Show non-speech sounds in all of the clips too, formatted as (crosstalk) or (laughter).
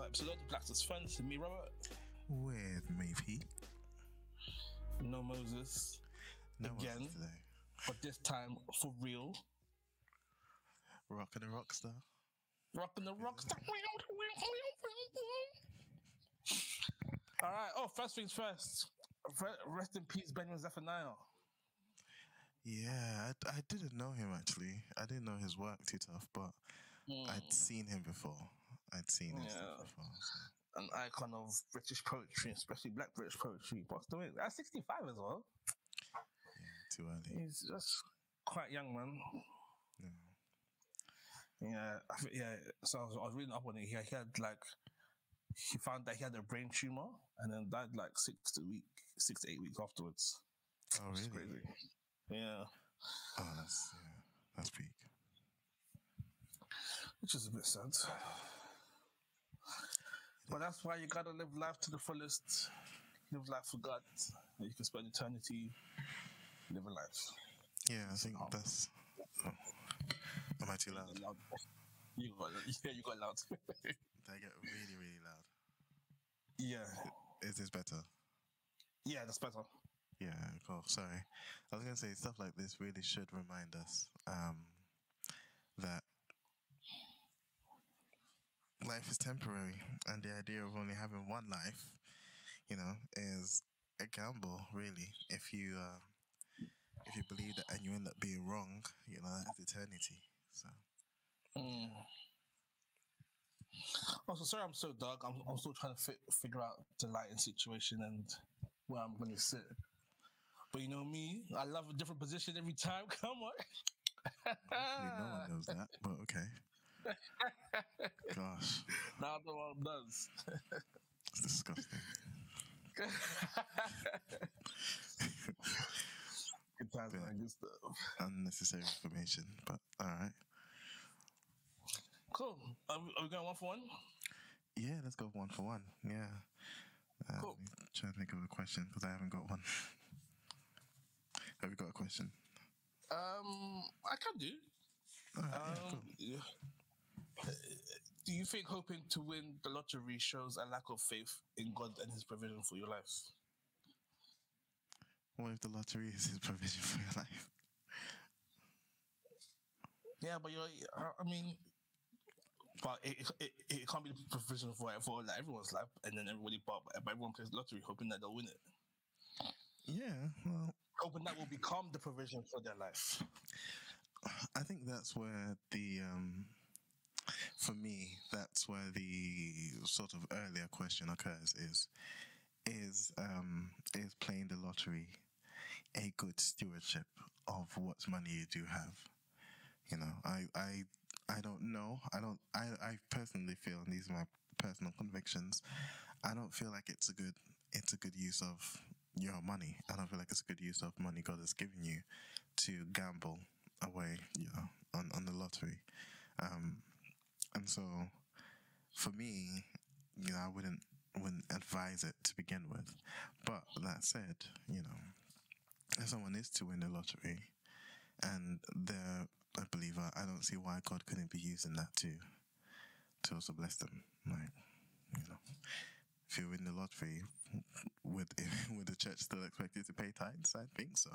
another episode of the Blacksters Friends. Me, Robert. With me, Pete. No Moses. No Again. Moses today. But this time for real. Rockin' the Rockstar. Rocking the rockstar. All right. Oh, first things first. Rest in peace, Benjamin Zephaniah. Yeah, I, I didn't know him actually. I didn't know his work too tough, but hmm. I'd seen him before. I'd seen his Yeah. before. So. An icon of British poetry, especially Black British poetry. Passed away at 65 as well. Too early. He's just quite young, man. Yeah, I think, yeah. So I was, I was reading up on it. He, he had like he found that he had a brain tumor and then died like six to week, six to eight weeks afterwards. Oh, It's really? crazy. Yeah, Oh, that's yeah, that's peak. which is a bit sad. But that's why you gotta live life to the fullest. Live life for God. You can spend eternity living life. Yeah, I think that's. Oh. Am I too loud? Loud. You got (laughs) yeah, you got loud. (laughs) they get really, really loud? yeah, Is this better? yeah, that's better. Yeah, cool. Sorry. I was gonna say stuff like this really should remind us um, that life is temporary, and the idea of only having one life, you know, is a gamble. Really, if you uh, if you believe that and you end up being wrong, you know, that's eternity. So Mm. Also, sorry, I'm so dark. I'm, I'm still trying to fi- figure out the lighting situation and where I'm going to sit. But you know me, I love a different position every time. (laughs) Come on. hopefully no one knows that, but okay. Gosh, now the one does. it's disgusting. good times, man. Good stuff. Unnecessary information, but all right. Cool. Are we, are we going one for one? Yeah, let's go one for one. Yeah. Uh, Cool. Trying to think of a question because I haven't got one. Have you got a question? Um, I can do. Right, yeah, cool. Um, yeah. Do you think hoping to win the lottery shows a lack of faith in God and His provision for your life? What if the lottery is his provision for your life? Yeah, but you're, I I mean, but it, it, it can't be the provision for for like everyone's life, and then everybody but everyone plays lottery hoping that they'll win it, Yeah, well, hoping that will become the provision for their life. I think that's where the, um, for me, that's where the sort of earlier question occurs is, is, um, is playing the lottery a good stewardship of what money you do have? You know, I, I, I don't know. I don't. I, I personally feel, and these are my personal convictions. I don't feel like it's a good. It's a good use of your money. I don't feel like it's a good use of money God has given you to gamble away. You know, on on the lottery. Um, and so, for me, you know, I wouldn't wouldn't advise it to begin with. But that said, you know, if someone is to win the lottery and they're a believer, I don't see why God couldn't be using that to to also bless them. Like, you know, if you win the lottery, would (laughs) would the church still expect you to pay tithes? I think so.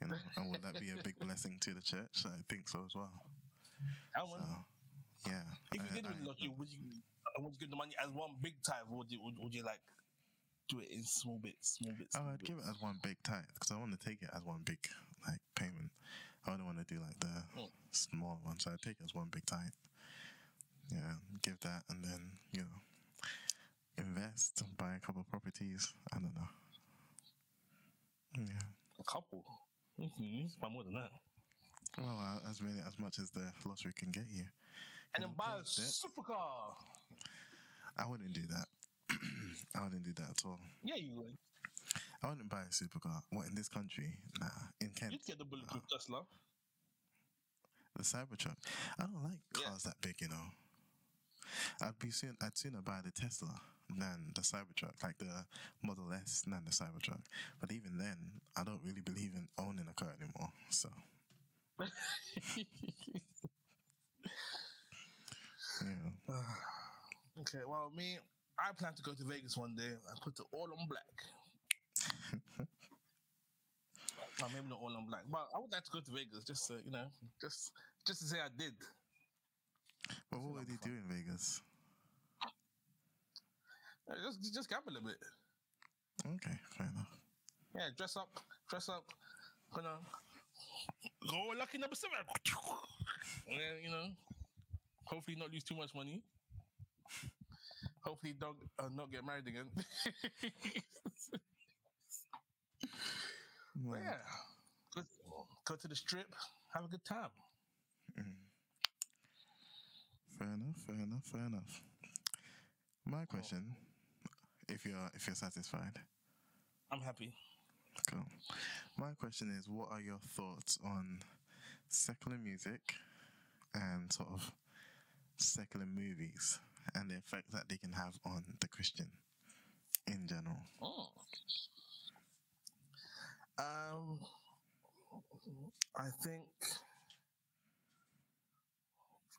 You know, and would that be a big (laughs) blessing to the church? I think so as well. I win. So, yeah. if you I- did win I- the lottery, would you? uh, Would you give the money as one big tithe, would you? Would, would you like do it in small bits, small bits? Oh, I'd give it as one big tithe because I want to take it as one big like payment. I don't want to do like the Mm. small one, so I'd take it as one big tithe. Yeah, give that and then you know invest, buy a couple of properties. I don't know. Yeah. a couple. Mm-hmm. Buy more than that, Well, uh, as many as much as the lottery can get you. And then buy a supercar. I wouldn't do that. (clears throat) I wouldn't do that at all. Yeah, you would. I wouldn't buy a supercar. What in this country? Nah, in Kent. You'd get the bulletproof Tesla. The Cybertruck. I don't like Yeah. cars that big, you know. I'd be soon. I'd sooner buy the Tesla than the Cybertruck, like the Model S than the Cybertruck. But even then, I don't really believe in owning a car anymore. So yeah, (laughs) Okay, well, me, I plan to go to Vegas one day and put it all on black. (laughs) well, maybe not all on black, but I would like to go to Vegas just to, you know, just just to say I did. But what would you do in Vegas? Uh, Just just gamble a bit. Okay, fair enough. Yeah, dress up, dress up, you know, go lucky number seven. (laughs) And then, you know, hopefully not lose too much money. Hopefully don't uh, not get married again. (laughs) Yeah, go, to the strip, have a good time. Fair enough, fair enough, fair enough. My question, if you're if you're satisfied, I'm happy. cool. My question is, what are your thoughts on secular music and sort of secular movies and the effect that they can have on the Christian in general? Oh. Um, I think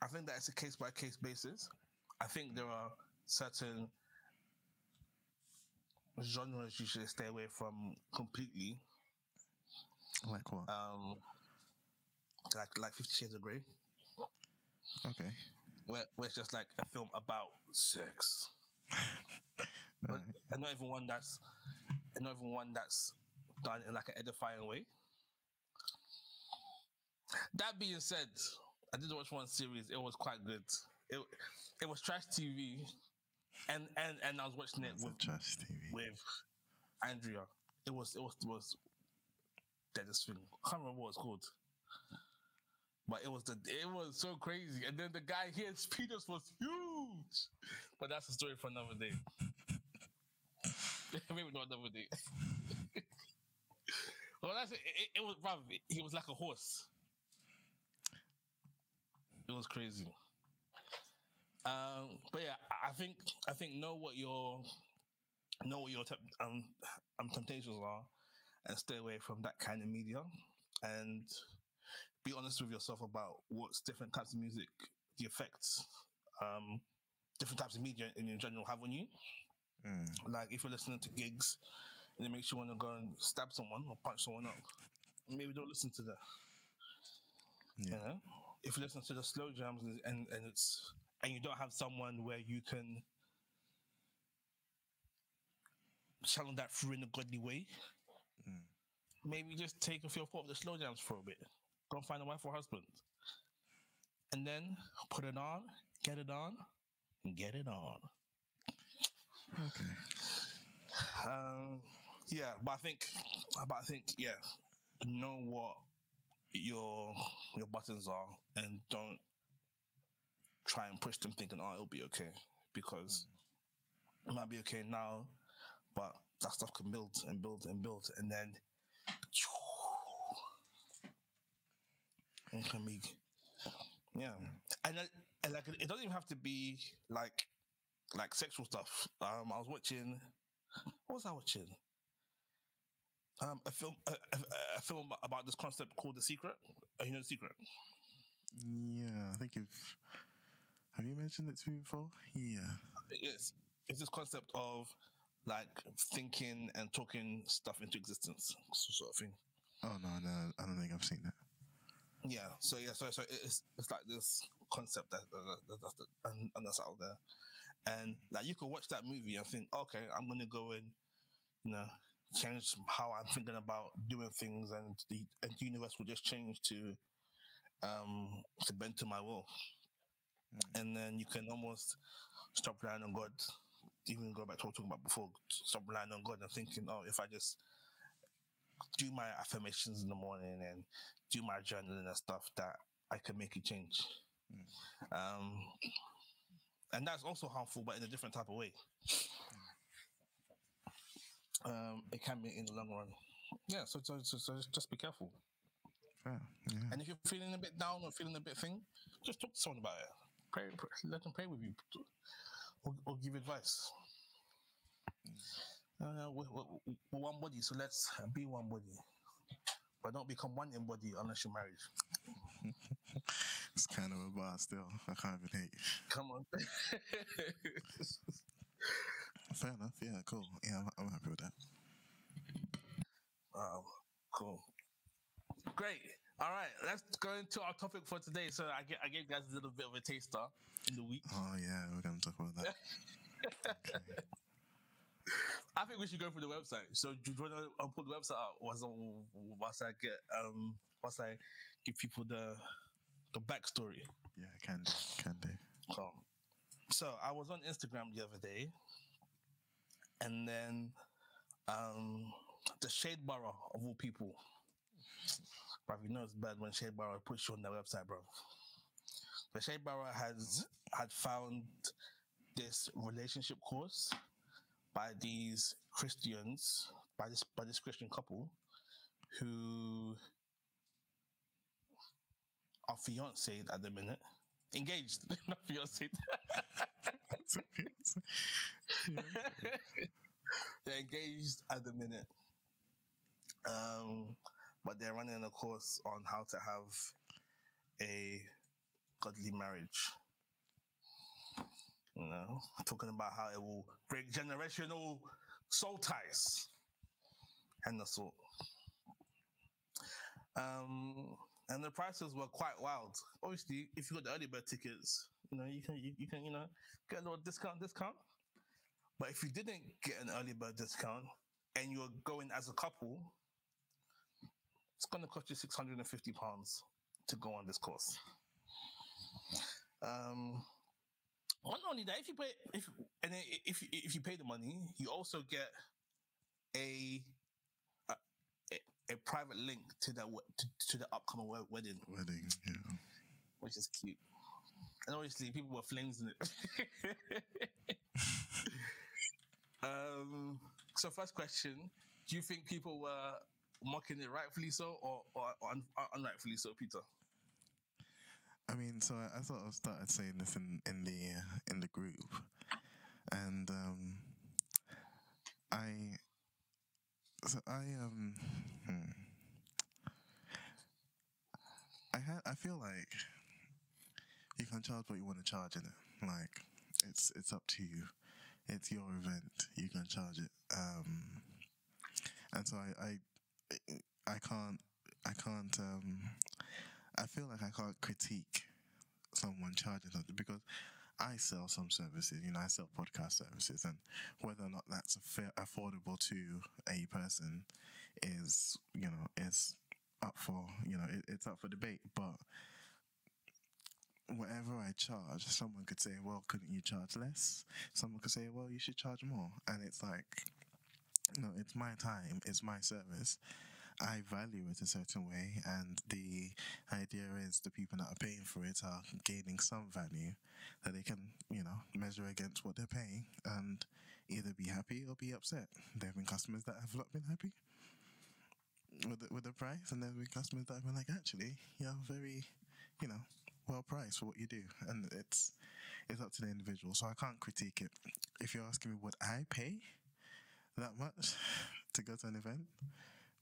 I think that it's a case by case basis. I think there are certain genres you should stay away from completely. Like what? Um, like like Fifty Shades of Grey, Okay. Where, where it's just like a film about sex. (laughs) But and not even one that's and not even one that's done in like an edifying way. That being said, I did watch one series. It was quite good. It it was trash TV, and and and I was watching it with trash TV. with Andrea. It was it was it was deadest thing. I can't remember what it's called. But it was the it was so crazy. And then the guy here, penis was huge. But that's a story for another day. (laughs) Maybe not another day. (laughs) well, that's it. It, it was, bruv, he was like a horse. It was crazy. Um, but yeah, I- think I think know what your know what your temp- um, um temptations are, and stay away from that kind of media, and be honest with yourself about what's different types of music, the effects, um, different types of media in, in general have on you. Mm. Like if you're listening to gigs and it makes you want to go and stab someone or punch someone up, maybe don't listen to that. Yeah. You know, if you listen to the slow jams and, and and it's and you don't have someone where you can channel that through in a godly way, Mm. maybe just take your foot off the slow jams for a bit. Go find a wife or husband, and then put it on, get it on, and get it on. Okay. Um, yeah, but I think, but I think, yeah, know what your your buttons are, and don't try and push them thinking, oh, it'll be okay, because it might be okay now, but that stuff can build and build and build, and then it can be, yeah, and, then- and like it doesn't even have to be like like sexual stuff. Um, I was watching what was I watching? Um, a film, a, a, a film about this concept called The Secret. Uh, you know The Secret? Yeah, I think you've. Have you mentioned it to me before? Yeah. It's it's this concept of like thinking and talking stuff into existence, sort of thing. Oh no, no, I don't think I've seen that. Yeah. So yeah. So so it's it's like this concept that, that, that that's the, and, and that's out there, and like you could watch that movie and think, okay, I'm gonna go and you know change how I'm thinking about doing things, and the and the universe will just change to um to bend to my will, and then you can almost stop relying on God. Even go back to what we were talking about before. Stop relying on God and thinking, oh, if I just do my affirmations in the morning and do my journaling and stuff that I can make a change. Um, and that's also harmful, but in a different type of way. Um, it can be in the long run. Yeah, so, so, so, so just be careful. Yeah. And if you're feeling a bit down or feeling a bit thing, just talk to someone about it. Pray, pray let them pray with you, or, or give advice. Uh, we're, we're, we're one body, so let's be one body. But don't become one in body unless you're married. (laughs) It's kind of a bar still. I can't even hate. Come on. (laughs) Fair enough. Yeah, cool. Yeah, I'm, I'm happy with that. Wow, cool. Great. All right, let's go into our topic for today. So I, get, I gave you guys a little bit of a taster in the week. Oh yeah, we're gonna talk about that. (laughs) okay. I think we should go through the website. So do you want to um, put the website out once, once I get um once I give people the the backstory? Yeah, can do, can do. Cool. So I was on Instagram the other day, and then um the Shade Borough of all people. Bro, you know it's bad when Shade Borough puts you on their website, bro. The Shade Borough has had found this relationship course by these Christians, by this by this Christian couple, who are fiancé at the minute, engaged, (laughs) not fiancé. (laughs) they're engaged at the minute, um, but they're running a course on how to have a godly marriage. You know, talking about how it will break generational soul ties and the sort. Um, and the prices were quite wild. Obviously, if you got the early bird tickets, you know you can you, you can you know get a little discount discount. But if you didn't get an early bird discount and you're going as a couple, it's going to cost you six hundred and fifty pounds to go on this course. Um, not only that, if you pay, if and then if if you pay the money, you also get a a, a private link to the to, to the upcoming wedding. Wedding, yeah, which is cute. And obviously, people were in it. (laughs) um. So, first question: Do you think people were mocking it rightfully so, or, or, or un- unrightfully so, Peter? I mean, so I, I sort of started saying this in in the uh, in the group, and um, I so I um hmm, I had I feel like you can charge what you want to charge in it. Like it's it's up to you. It's your event. You can charge it. Um, and so I I I can't I can't um I feel like I can't critique someone charging something because I sell some services, you know, I sell podcast services, and whether or not that's affordable to a person is, you know, is up for, you know, it, it's up for debate. But whatever I charge, someone could say, well, couldn't you charge less? Someone could say, well, you should charge more. And it's like, know, it's my time, it's my service. I value it a certain way, and the idea is the people that are paying for it are gaining some value that they can, you know, measure against what they're paying and either be happy or be upset. There have been customers that have not been happy with the, with the price, and there have been customers that have been like, actually, you're very, you know, well priced for what you do, and it's it's up to the individual. So I can't critique it. If you're asking me, would I pay that much (laughs) to go to an event?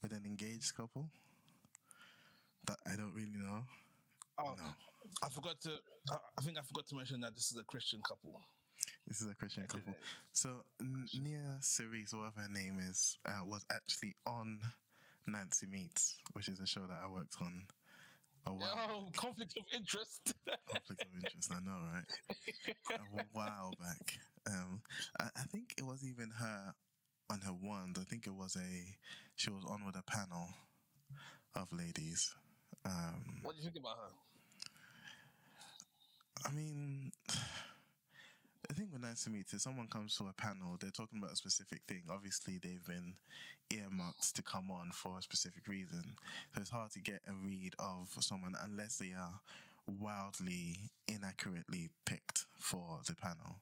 With an engaged couple that I don't really know. Oh, no. I forgot to. I think I forgot to mention that this is a Christian couple. This is a Christian couple. So Nia Cerise, whatever her name is, uh, was actually on Nancy Meets, which is a show that I worked on. A while. Oh, conflict of interest. conflict of interest. I know, right? (laughs) a while back. Um, I, I think it was even her on her wand. I think it was a she was on with a panel of ladies. Um, what do you think about her? I mean, the thing with Nice to Meet is someone comes to a panel, they're talking about a specific thing. Obviously, they've been earmarked to come on for a specific reason. So it's hard to get a read of someone unless they are wildly inaccurately picked for the panel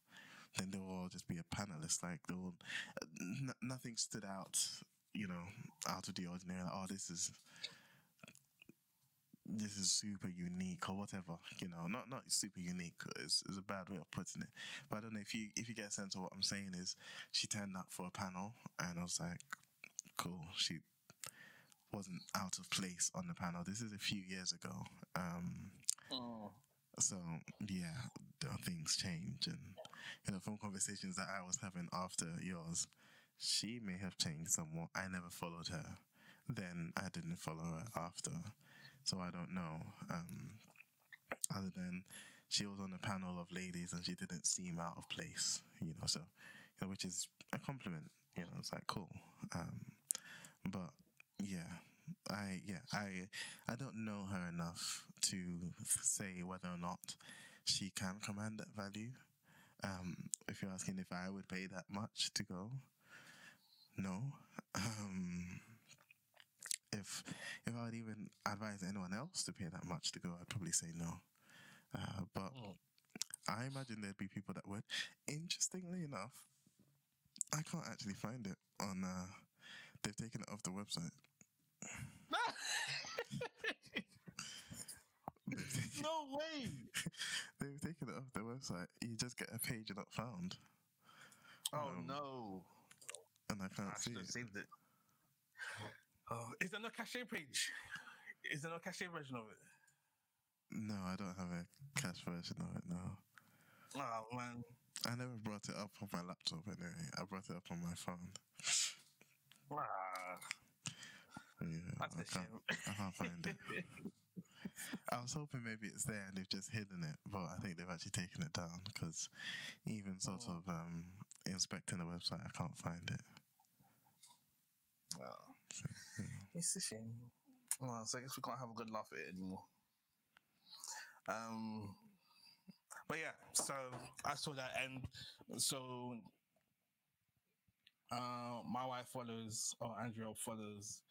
then they will all just be a panelist. Like they will, n- nothing stood out, you know, out of the ordinary. Like, oh, this is this is super unique or whatever. You know, not not super unique is is a bad way of putting it. But I don't know if you if you get a sense of what I'm saying is she turned up for a panel and I was like, cool. She wasn't out of place on the panel. This is a few years ago. Um, oh. So yeah, things change, and you know, from conversations that I was having after yours, she may have changed somewhat. I never followed her. Then I didn't follow her after, so I don't know. Um, other than she was on a panel of ladies and she didn't seem out of place, you know. So, you know, which is a compliment. You know, it's like cool. Um, but yeah, I yeah I I don't know her enough to say whether or not she can command that value. Um, if you're asking if I would pay that much to go, no. Um, if if I would even advise anyone else to pay that much to go, I'd probably say no. Uh, but Mm. I imagine there'd be people that would. Interestingly enough, I can't actually find it on. Uh, they've taken it off the website. (laughs) no way. (laughs) They've taken it off their website. You just get a page not found, Oh Um, no. and I can't I see it. saved it. Oh, is there no cachet page? Is there no cachet version of it? No, I don't have a cache version of it now. Oh man. I never brought it up on my laptop anyway. I brought it up on my phone. Ah, Yeah, that's I a can't, shame. I can't find it. (laughs) (laughs) I was hoping maybe it's there and they've just hidden it, but I think they've actually taken it down because even sort Oh. of um, inspecting the website, I can't find it. Well, it's a shame. Well, so I guess we can't have a good laugh at it anymore. Um, but yeah, so I saw that, and so uh, my wife follows, or Andrea follows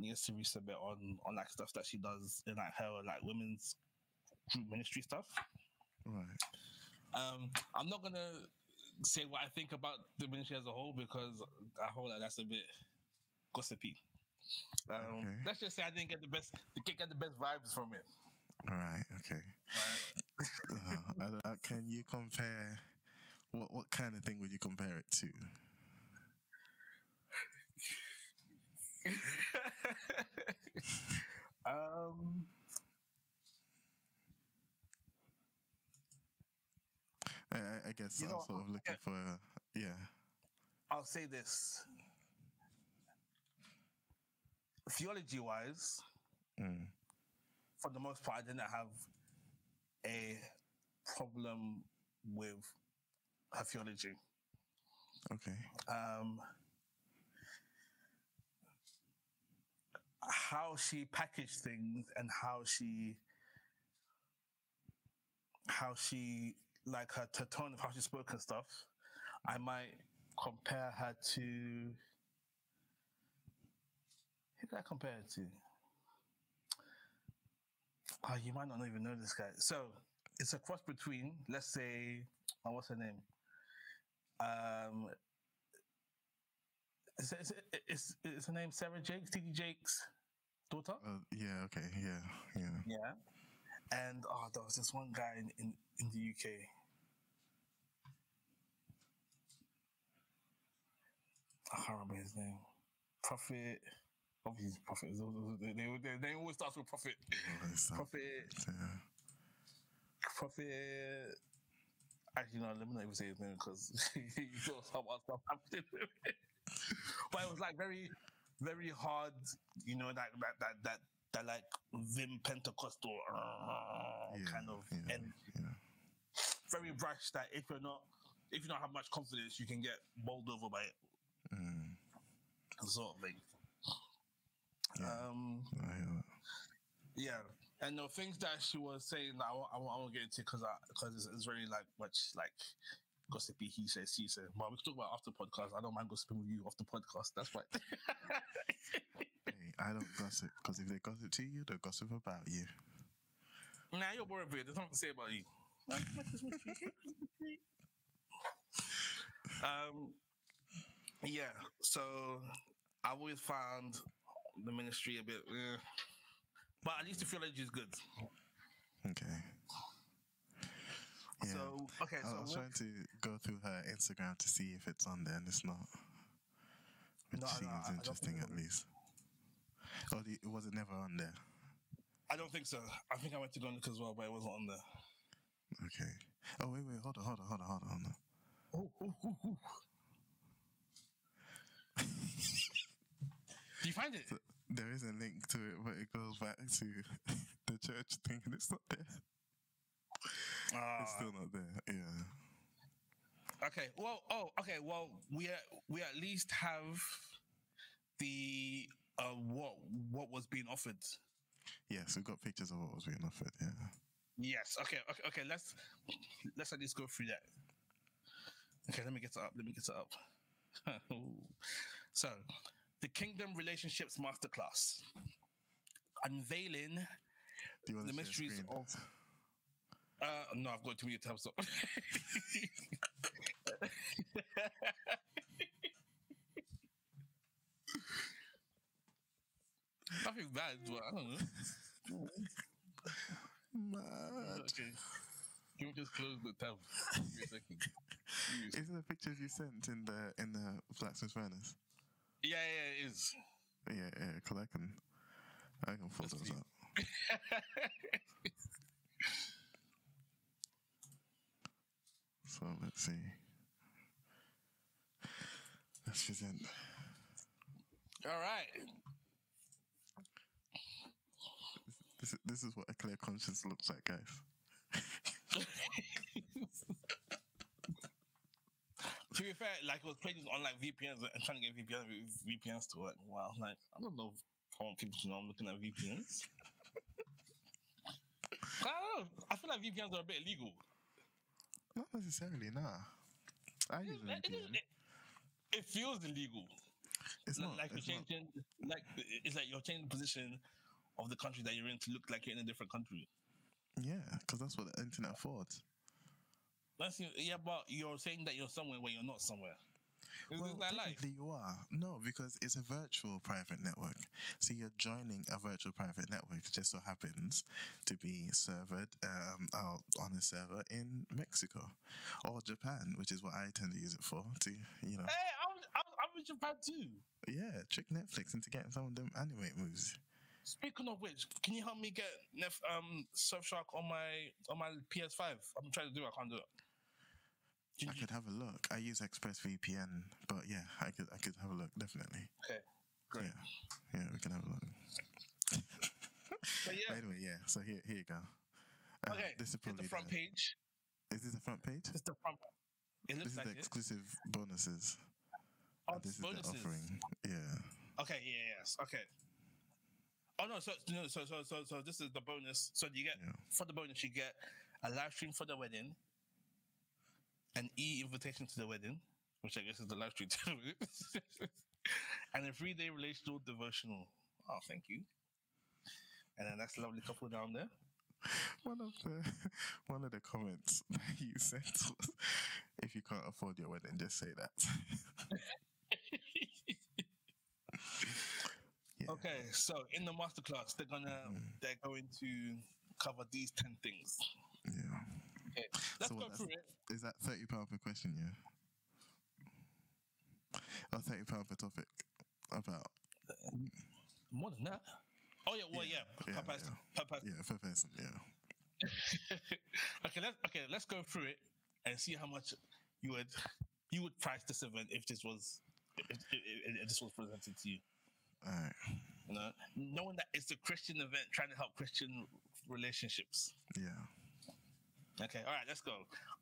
Nia to a bit on on like stuff that she does in like her like women's group ministry stuff. Right. Um, I'm not gonna say what I think about the ministry as a whole because I hold that that's a bit gossipy. Um, Okay. Let's just say I didn't get the best, didn't get the best vibes from it. Right. Okay. Right? Uh, I don't- uh, can you compare? What what kind of thing would you compare it to? (laughs) (laughs) um, I, I- guess You I'm know, sort of looking for. Yeah. I'll say this: theology-wise, Mm. for the most part, I didn't have a problem with her theology. Okay. um, how she packaged things and how she how she like her, tone of how she spoke and stuff i might compare her to who did i compare her to? Oh you might not even know this guy. So it's a cross between let's say oh, what's her name? Um is, is, is, is her name Sarah Jakes, TD Jakes' daughter? Uh, yeah. Okay. Yeah. Yeah. Yeah. And oh, there was this one guy in, in, in the UK. I can't remember his name. Prophet. Obviously, Prophet. They, they, they, they always start with Prophet. Prophet. yeah. Prophet. Actually, no, let me not even say his name because (laughs) he got some other stuff happening with it. (laughs) But it was like very, very hard, you know, that that that that, that like Vim Pentecostal uh, Yeah, kind of yeah, and yeah. very brash that if you're not if you don't have much confidence, you can get bowled over by it, Mm. sort of thing. Yeah. Um, I hear that. Yeah, and the things that she was saying, that I won't, I won't, I won't get into because because it's, it's very like much like gossipy. He says, she says. But we can talk about after podcast. I don't mind gossiping with you off the podcast. That's right. (laughs) Hey, I don't gossip because if they gossip to you, they'll gossip about you. nah, you're boring, There's nothing to say about you. (laughs) um, yeah. So I've always found the ministry a bit, eh. but at least the theology is good. Okay. Yeah. So okay, I so was what- trying to go through her Instagram to see if it's on there, and it's not. Which No, no, I- I seems don't interesting at least. Oh, the, was it never on there? I don't think so. I think I went to look as well, but it wasn't on there. Okay. Oh wait, wait, hold on, hold on, hold on, hold on, hold on. Oh, oh, oh, oh. Do you find it? (laughs) There is a link to it, but it goes back to (laughs) the church thing, and it's not there. Ah, It's still not there. Yeah. okay. Well, oh, okay. Well, we at, we at least have the uh what what was being offered. Yes, we've got pictures of what was being offered. Yeah. Yes. Okay. Okay. Okay. Let's let's at least go through that. Okay. Let me get it up. Let me get it up. (laughs) so, the Kingdom Relationships Masterclass, unveiling Do you want the mysteries of. Uh, no, I've got too many tabs up. (laughs) Nothing bad, but I don't know. Mad. Okay. Can we just close the tab? Give a second. Give me a second. Isn't the pictures you sent in the in the blacksmith furnace? Yeah, yeah, it is. Yeah, yeah. Because I can, I can pull those up. (laughs) So let's see. Let's present. All right. This, this is what a clear conscience looks like, guys. (laughs) to be fair, like it was pages on like VPNs and trying to get VPN, VPNs to work. Wow, like I don't know if I want people to know I'm looking at VPNs. (laughs) I don't know. I feel like VPNs are a bit illegal. Not necessarily, nah. I It, it, it, it feels illegal. It's not. like you're not. changing, like it's like you're changing the position of the country that you're in to look like you're in a different country. Yeah, because that's what the internet affords. That's yeah, but you're saying that you're somewhere where you're not somewhere. Is Well, that life? you are. No, because it's a virtual private network. So you're joining a virtual private network. Just so happens to be servered um, out on a server in Mexico or Japan, which is what I tend to use it for. To you know, Hey, I was, I was, I'm in Japan too. yeah, trick Netflix into getting some of them anime movies. Speaking of which, can you help me get Nef- um Surfshark on my on my PS5? I'm trying to do it, I can't do it. I you- could have a look. I use ExpressVPN, but yeah, I could I could have a look definitely. okay, great. Yeah, yeah, we can have a look. But yeah, Anyway, yeah. So here, here you go. Uh, okay. This is probably the front the- page. Is this the front page? It's the front. It This looks is like the it. exclusive bonuses. Oh, and this is the offering. Yeah. Okay, yeah, yes, okay. Oh no, so no, so so so so this is the bonus. So you get Yeah. for the bonus, you get a live stream for the wedding, an e invitation to the wedding, which I guess is the live stream, (laughs) and a three day relational devotional. Oh, thank you. And then that's a lovely couple down there. One of the (laughs) one of the comments (laughs) that you sent was, "If you can't afford your wedding, just say that." yeah. Okay, so in the masterclass, they're gonna mm-hmm. they're going to cover these ten things. Yeah. Okay, let's So go through it. Is that thirty pound per question? Yeah. Or thirty pound per topic? About More than that. Oh yeah, well yeah, Yeah, per person, per person. yeah per person. Yeah. (laughs) okay, let's okay, let's go through it and see how much you would you would price this event if this was if, if, if this was presented to you. All right. You know, knowing that it's a Christian event trying to help Christian relationships. Yeah. Okay, all right, let's go.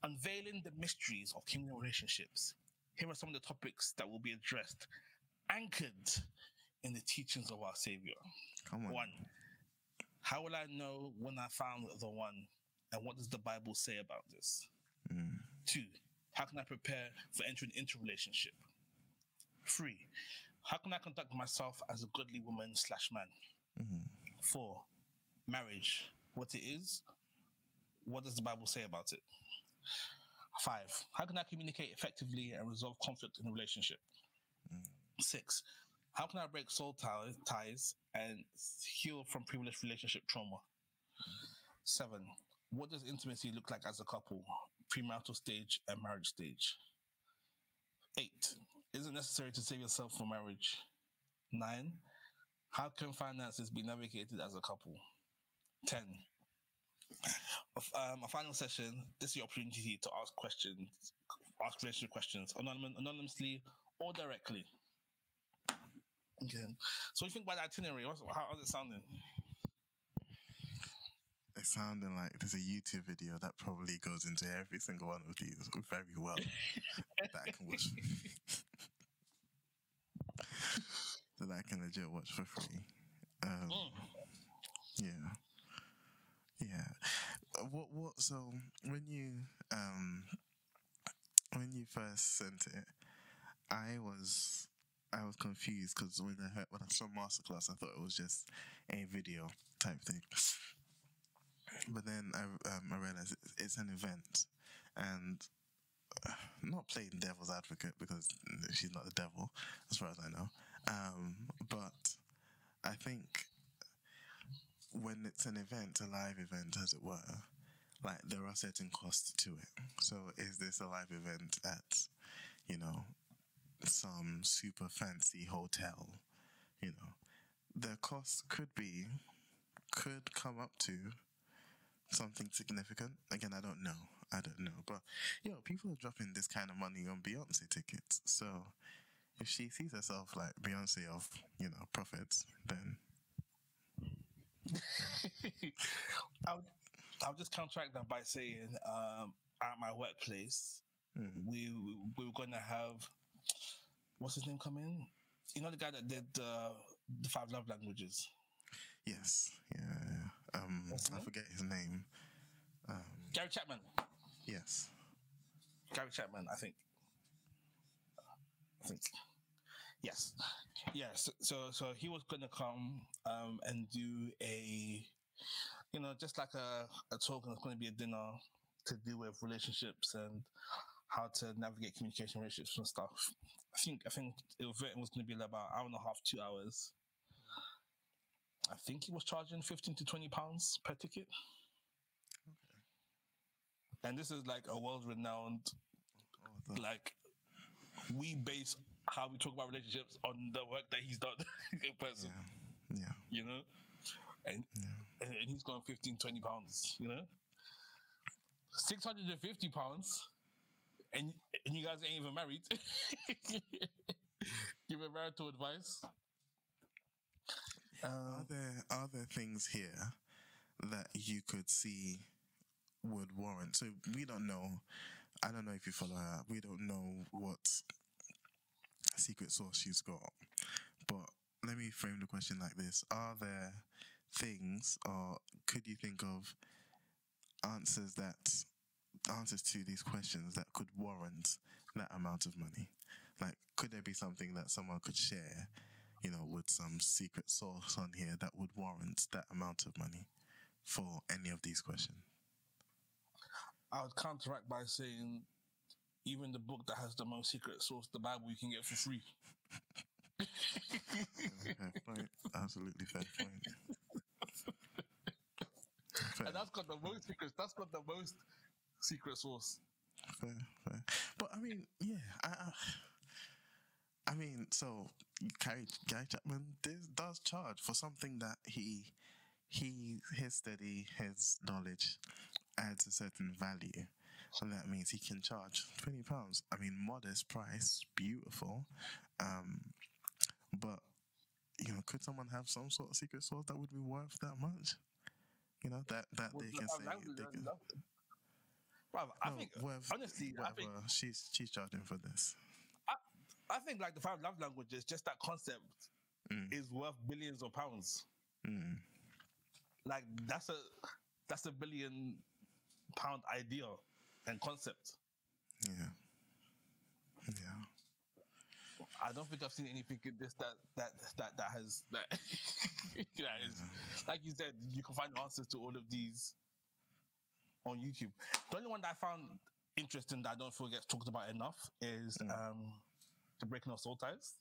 Unveiling the mysteries of kingdom relationships. Here are some of the topics that will be addressed, anchored in the teachings of our Savior. Come on. One, how will I know when I found the one? And what does the Bible say about this? Mm. Two, how can I prepare for entering into a relationship? Three, how can I conduct myself as a godly woman slash man? Mhm. Four, marriage, what it is, what does the Bible say about it? Five, how can I communicate effectively and resolve conflict in a relationship? Six, how can I break soul ties, and heal from previous relationship trauma? Seven, what does intimacy look like as a couple, premarital stage and marriage stage? Eight, is it necessary to save yourself for marriage? Nine, how can finances be navigated as a couple? 10. Um, a final session. This is your opportunity to ask questions, ask relationship questions, anonymous, anonymously or directly. Okay. So, what do you think about the itinerary? What's, how, how's it sounding? It's sounding like there's a YouTube video that probably goes into every single one of these very well. (laughs) that I can watch. (laughs) that I can legit watch for free. Um, Mm. Yeah. What what so when you um when you first sent it, I was I was confused because when I heard when I saw masterclass I thought it was just a video type thing. But then I um, I realized it- it's an event and uh, not playing devil's advocate because she's not the devil as far as I know. Um, but I think when it's an event, a live event, as it were, like there are certain costs to it. So, is this a live event at, you know, some super fancy hotel? You know, the cost could be, could come up to something significant. Again, I don't know. I don't know. But, you know, people are dropping this kind of money on Beyonce tickets. So, if she sees herself like Beyonce of, you know, profits, then I'll, I'll just counteract that by saying um, at my workplace, mm, we, we, we were going to have, what's his name come in? You know, the guy that did uh, the five love languages? yes, yeah, yeah. Um, I forget his name. Um, Gary Chapman. yes, Gary Chapman, I think. I think. Yes. Yes. So so he was gonna come um and do a you know, just like a, a talk and it's gonna be a dinner to do with relationships and how to navigate communication relationships and stuff. I think I think it was, was gonna be about an hour and a half, two hours. I think he was charging fifteen to twenty pounds per ticket. And this is like a world renowned oh, like we base how we talk about relationships on the work that he's done (laughs) in person, yeah, yeah, you know? And, yeah. and he's going 15, 20 pounds, you know? 650 pounds, and, and you guys ain't even married. Give a marital advice. Are Um, there are there things here that you could see would warrant? So we don't know. I don't know if you follow her. We don't know what secret source she's got. But let me frame the question like this: Are there things, or could you think of answers that answers to these questions that could warrant that amount of money? Like, could there be something that someone could share, you know, with some secret source on here that would warrant that amount of money for any of these questions? I would counteract by saying even the book that has the most secret source, the Bible, you can get for free. Fair point. Absolutely fair point. Fair, and that's got the most secrets. That's got the most secret source. fair, fair. But I mean, yeah, I, I, I mean, so Gary, Gary Chapman does, does charge for something that he, he, his study, his knowledge adds a certain value. And that means he can charge twenty pounds. I mean, modest price, beautiful. Um, but you know, could someone have some sort of secret source that would be worth that much? You know, that that Would they can say they can. love it. I no, think worth honestly, I think she's she's charging for this. I think like the five love languages, just that concept Mm. is worth billions of pounds. Mm. Like that's a that's a billion pound idea and concept. Yeah. Yeah. I don't think I've seen anything in this that that that that has that, (laughs) that is like you said. You can find answers to all of these on YouTube. The only one that I found interesting that I don't feel gets talked about enough is Mm. um, the breaking of soul ties.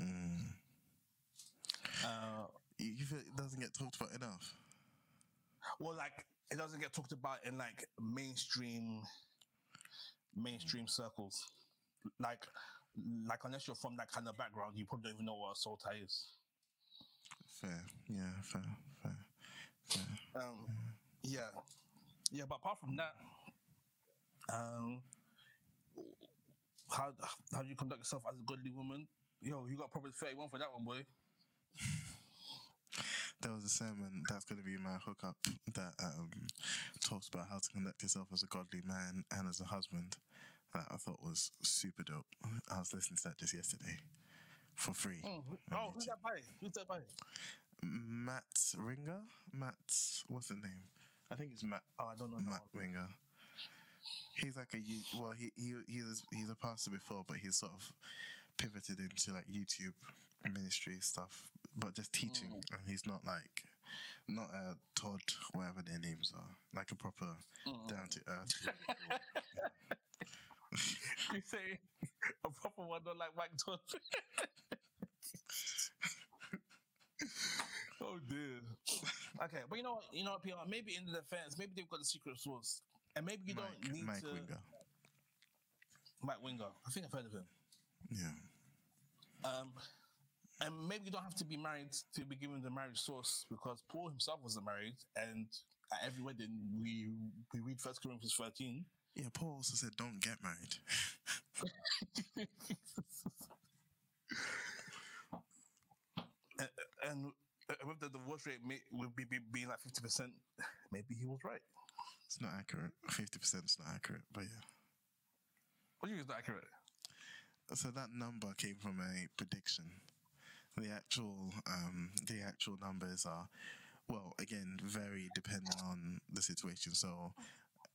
Mm. Uh, You you feel it doesn't get talked about enough? well, like it doesn't get talked about in like mainstream mainstream circles. Like, like unless you're from that kind of background, you probably don't even know what a soul tie is. Fair. Yeah. Fair. Fair. fair. Um, yeah, yeah. But apart from that, um, how how do you conduct yourself as a godly woman? Yo, you got probably thirty one for that one, boy. (laughs) There was a sermon that's going to be my hookup that um, talks about how to conduct yourself as a godly man and as a husband. That I thought was super dope. I was listening to that just yesterday for free. On Oh, who's that by? Who's that by? Matt Ringer? Matt, what's the name? I think it's Matt Oh, I don't know. Matt. Ringer. He's like a well, he he he was he's a pastor before, but he's sort of pivoted into like YouTube ministry stuff, but just teaching. Mm. And he's not like not a Todd, whatever their names are, like a proper Mm. down to earth. (laughs) You say a proper one, not like Mike Todd. (laughs) oh dear. Okay, but you know what? You know what, PR? Maybe in the defense, maybe they've got the secret sauce, and maybe you Mike, don't need Mike to. Winger. Mike Winger. I think I've heard of him. Yeah. Um, and maybe you don't have to be married to be given the marriage sauce because Paul himself wasn't married, and at every wedding we we read First Corinthians thirteen. Yeah, Paul also said don't get married. (laughs) and, and uh, with the divorce rate may, would be, be being like fifty percent, maybe he was right. It's not accurate. Fifty percent is not accurate, but yeah. What do you think is not accurate? So that number came from a prediction. The actual um, the actual numbers are well again very depending on the situation. So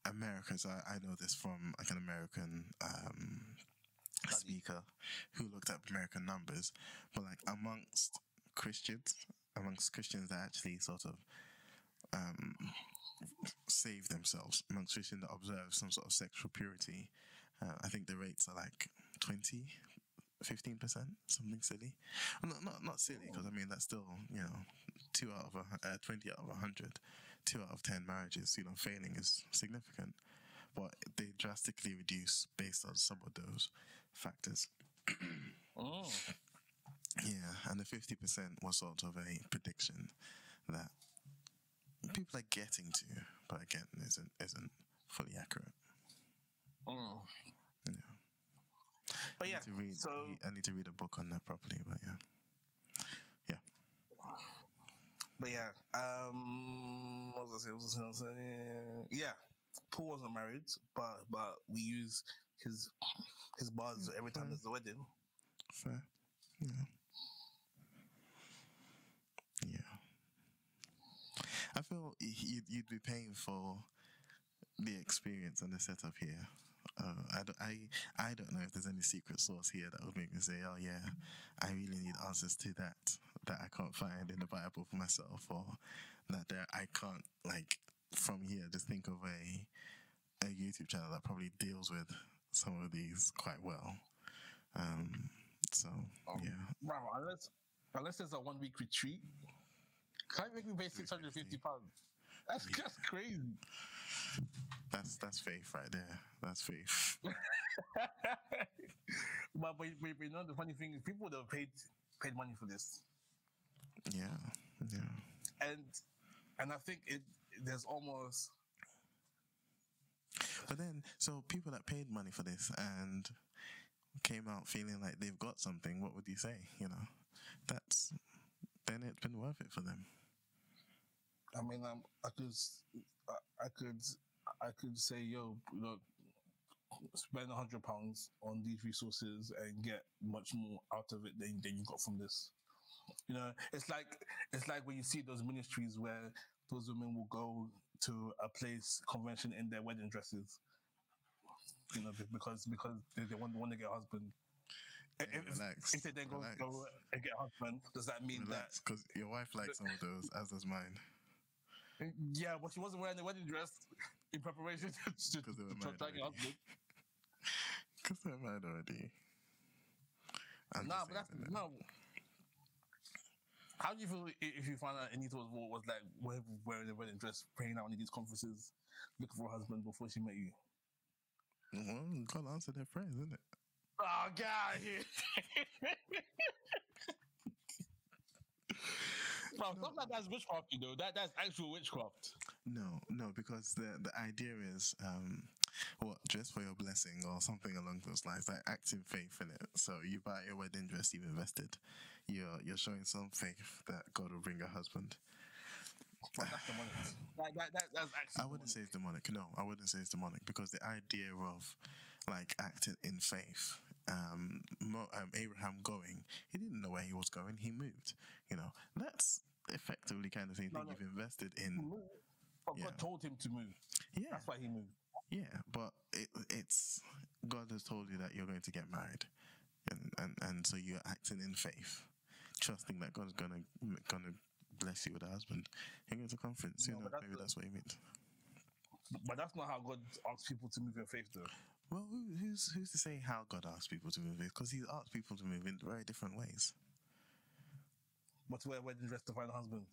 Americans, I, I know this from like an American um, speaker who looked at American numbers, but like amongst Christians, amongst Christians that actually sort of um, save themselves, amongst Christians that observe some sort of sexual purity, uh, I think the rates are like 20, 15%, something silly. Well, Not, not, not silly, because I mean, that's still, you know, two out of a, uh, 20 out of 100, two out of 10 marriages, you know, failing is significant. But they drastically reduce based on some of those factors. Mm. (clears throat) Yeah, and the 50% was sort of a prediction that people are getting to, but again, isn't, isn't fully accurate. Mm. Yeah. I need to read, so I need to read a book on that properly, but yeah. Yeah. but yeah, um, what was I saying? Was I gonna? Yeah, Paul wasn't married, but but we use his his bars every time there's a wedding. Fair. Yeah. Yeah. I feel you'd, you'd be paying for the experience and the setup here. Uh, I, don't, I I don't know if there's any secret sauce here that would make me say, oh yeah, I really need answers to that that I can't find in the Bible for myself, or that there I can't like from here just think of a a YouTube channel that probably deals with some of these quite well. Um, so Oh. yeah, Bro, unless unless there's a one week retreat, can't make me pay six hundred fifty pounds. That's just crazy. That's that's faith right there. That's faith. (laughs) but, but, but, you know the funny thing is people would have paid paid money for this. Yeah, yeah. And and I think it there's almost But then, so people that paid money for this and came out feeling like they've got something, what would you say? You know, that's then it's been worth it for them. I mean, um, I could, I, could, I could say, yo, know, spend a hundred pounds on these resources and get much more out of it than, than you got from this. You know, it's like it's like when you see those ministries where those women will go to a place convention in their wedding dresses. You know, because because they, they want, want to get a husband. Hey, if, relax, if they then go, relax. go and get a husband, does that mean Relax, because your wife likes some of those, as does mine. Yeah, but she wasn't wearing the wedding dress in preparation (laughs) to, to, 'Cause they were to try to get a already. husband. (laughs) Because they're married already. I'm Nah, but that's that. no. How do you feel if you find out Anita was, was like wearing the wedding dress, praying out in these conferences, looking for a husband before she met you? Well, God answer their prayers, isn't it? Oh God! (laughs) No. like that's witchcraft, you know. That that's actual witchcraft. No, no, because the the idea is um what dress for your blessing or something along those lines, like active faith in it. So you buy your wedding dress, you've invested. You're you're showing some faith that God will bring a husband. Well, that's demonic. Like, that, that, that's I wouldn't demonic. say it's demonic. No, I wouldn't say it's demonic because the idea of like acting in faith um, um, Abraham going, he didn't know where he was going. He moved. You know, that's effectively kind of the thing no, no. you've invested in. But yeah. God told him to move. Yeah, that's why he moved. Yeah, but it, it's God has told you that you're going to get married, and and, and so you're acting in faith, trusting that God's gonna gonna bless you with a husband. You're going to conference. No, you know, that's maybe the, that's what he meant. But that's not how God asks people to move in faith, though. Well, who's who's to say how God asks people to move? Because He asks people to move in very different ways. But where wedding dress to find a husband?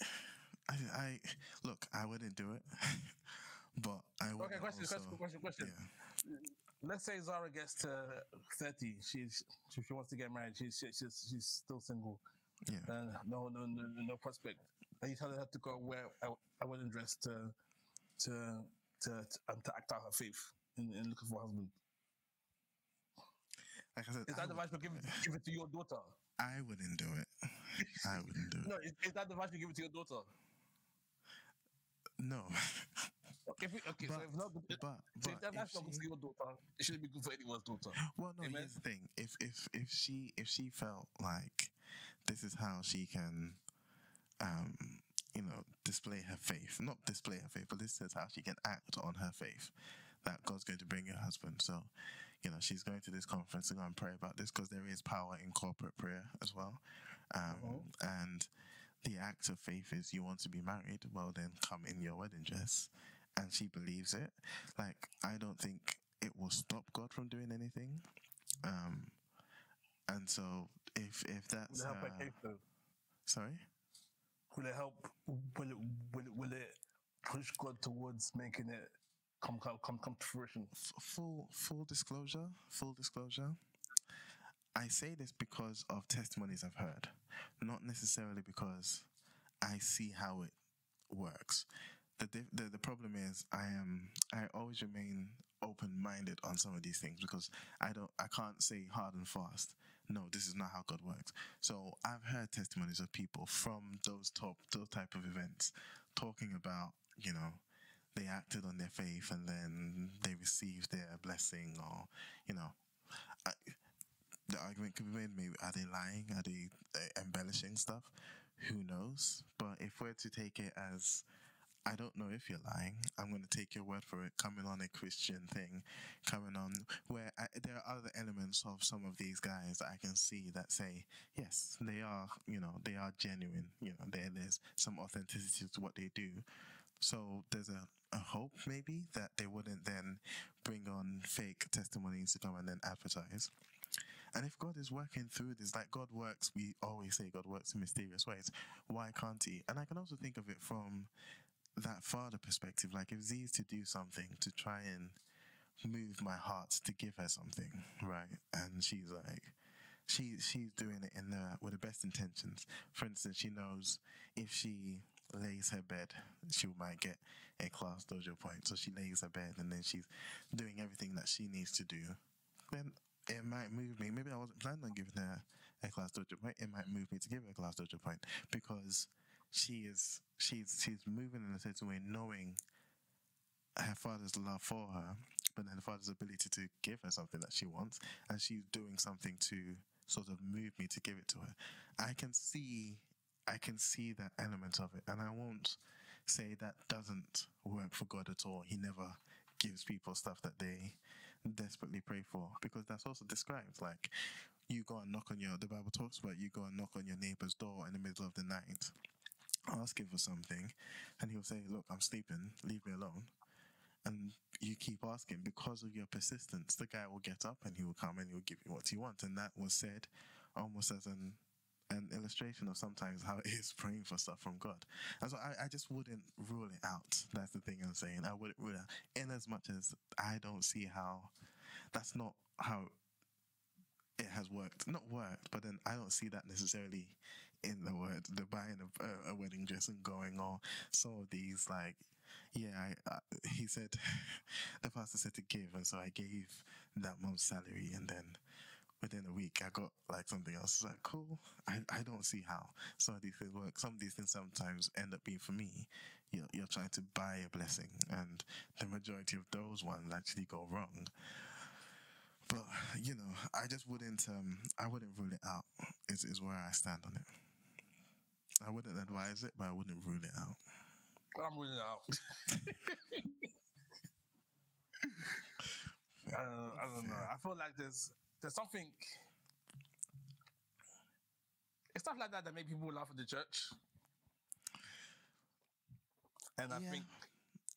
(sighs) I, I look. I wouldn't do it, (laughs) but I would. Okay, question, also, question, question, question. Yeah. Let's say Zara gets to thirty. She's she, she wants to get married. She's she's she's still single. Yeah. Uh, no, no, no, no prospect. And you tell her to go wear a, a wedding dress to to to to, um, to act out her faith in, in looking for a husband. Like I said, is that the advice you give, give it to your daughter? I wouldn't do it. I wouldn't do it. No, is, is that the advice you give it to your daughter? No. Okay, okay but, so if not, but, so but if that's not good for your daughter, it shouldn't be good for anyone's daughter. Well, no. Amen? Here's the thing: if if if she if she felt like this is how she can, um, you know, display her faith. Not display her faith, but this is how she can act on her faith that God's going to bring her husband. So, you know, she's going to this conference to go and pray about this because there is power in corporate prayer as well. Um, mm-hmm. And the act of faith is you want to be married, well, then come in your wedding dress. And she believes it. Like, I don't think it will stop God from doing anything. Um, and so if if that's will it help uh, though? Sorry. Will it help? Will it will it, will it push God towards making it come come come come to fruition? Full full disclosure. Full disclosure. I say this because of testimonies I've heard, not necessarily because I see how it works. The, the the problem is I am I always remain open minded on some of these things because I don't I can't say hard and fast no, this is not how God works. So I've heard testimonies of people from those top, those type of events talking about, you know, they acted on their faith and then they received their blessing or, you know, I, the argument could be made maybe are they lying? Are they uh, embellishing stuff? Who knows? But if we're to take it as I don't know if you're lying. I'm going to take your word for it. Coming on a Christian thing, coming on there are other elements of some of these guys that I can see that say, yes, they are, you know, they are genuine. You know, there, there's some authenticity to what they do. So there's a, a hope maybe that they wouldn't then bring on fake testimonies to come and then advertise. And if God is working through this, like God works, we always say God works in mysterious ways. Why can't He? And I can also think of it from that father perspective, like if Z is to do something to try and move my heart to give her something, right? And she's like, she she's doing it in the with the best intentions. For instance, she knows if she lays her bed, she might get a class dojo point. So she lays her bed and then she's doing everything that she needs to do. Then it might move me. Maybe I wasn't planning on giving her a class dojo point. It might move me to give her a class dojo point because she is she's she's moving in a certain way, knowing her father's love for her, but then the father's ability to give her something that she wants, and she's doing something to sort of move me to give it to her. I can see I can see that element of it, and I won't say that doesn't work for God at all. He never gives people stuff that they desperately pray for because that's also described like you go and knock on your the bible talks about you go and knock on your neighbor's door in the middle of the night ask him for something and he'll say, Look, I'm sleeping, leave me alone. And you keep asking because of your persistence, the guy will get up and he will come and he'll give you what you want. And that was said almost as an an illustration of sometimes how (laughs) it is praying for stuff from God. And so I, I just wouldn't rule it out. That's the thing I'm saying. I wouldn't rule it out. In as much as I don't see how that's not how it has worked. Not worked, but then I don't see that necessarily in the word, the buying of a, a wedding dress and going on. Some of these, like, yeah, I, I, he said, (laughs) the pastor said to give, and so I gave that month's salary, and then within a week, I got like something else. It's like, cool. I, I don't see how some of these things work. Some of these things sometimes end up being for me. You're, you're trying to buy a blessing, and the majority of those ones actually go wrong. But you know, I just wouldn't. Um, I wouldn't rule it out. Is is where I stand on it. I wouldn't advise it, but I wouldn't rule it out. I'm ruling it out. I don't, I don't know. I feel like there's there's something. It's stuff like that that make people laugh at the church. And I Yeah. think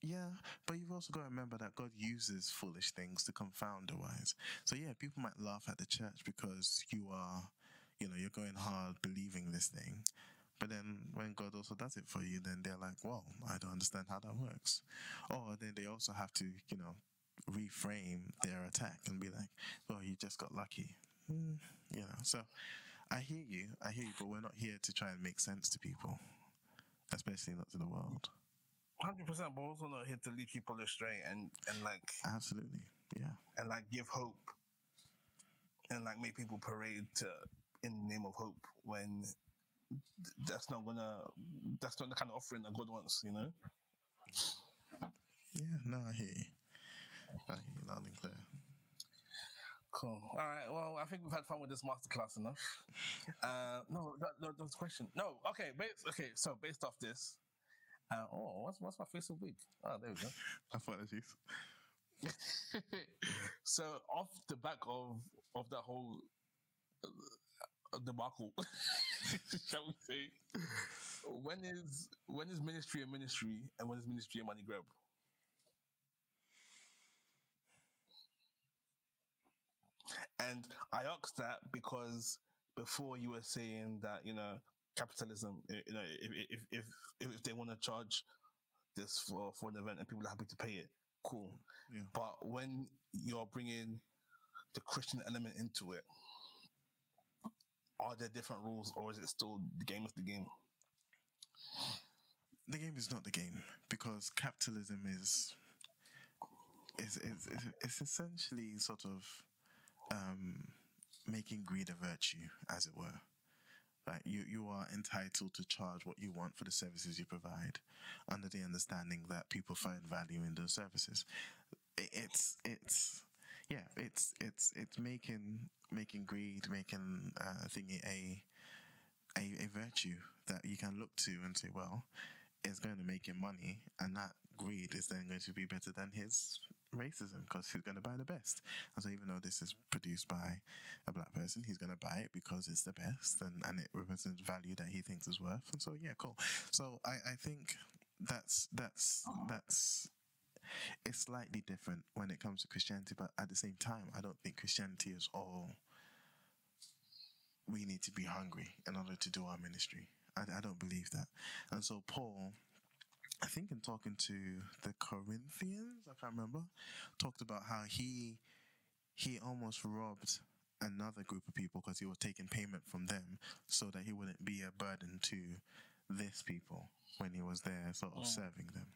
Yeah, but you've also got to remember that God uses foolish things to confound the wise. So yeah, people might laugh at the church because you are, you know, you're going hard believing this thing. But then when God also does it for you, then they're like, well, I don't understand how that works. Or then they also have to, you know, reframe their attack and be like, well, you just got lucky. Hmm, you know, so I hear you, I hear you, but we're not here to try and make sense to people, especially not to the world. hundred percent, but also not here to lead people astray and and like Absolutely. Yeah. and like give hope and like make people parade to in the name of hope when that's not gonna that's not the kind of offering that God wants, you know. Yeah, no, I hear you. I hear you loud and clear. Cool. All right. Well, I think we've had fun with this masterclass enough. (laughs) Uh, no, that, that, question. No. Okay. Based, okay. So based off this, uh, oh, what's what's my face of week? Oh, there we go. Apologies. (laughs) so off the back of of that whole uh, debacle, (laughs) (laughs) shall we say? When is when is ministry a ministry and when is ministry a money grab? And I asked that because before you were saying that you know capitalism, you know, if if if if, if they want to charge this for for an event and people are happy to pay it, cool. Yeah. But when you're bringing the Christian element into it, are there different rules, or is it still the game is the game? The game is not the game because capitalism is is is, is essentially sort of um, making greed a virtue, as it were. Like you, you are entitled to charge what you want for the services you provide, under the understanding that people find value in those services. It's it's yeah, it's it's it's making making greed, making uh, thingy a a, a virtue that you can look to and say, well, it's going to make him money, and that greed is then going to be better than his racism because he's going to buy the best. And so, even though this is produced by a black person, he's going to buy it because it's the best and, and it represents value that he thinks is worth. And so, yeah, cool. So, I, I think that's that's that's it's slightly different when it comes to Christianity, but at the same time, I don't think Christianity is all we need to be hungry in order to do our ministry. I, I don't believe that. And so Paul, I think in talking to the Corinthians, I can't remember, talked about how he he almost robbed another group of people because he was taking payment from them so that he wouldn't be a burden to this people when he was there sort of Yeah. serving them.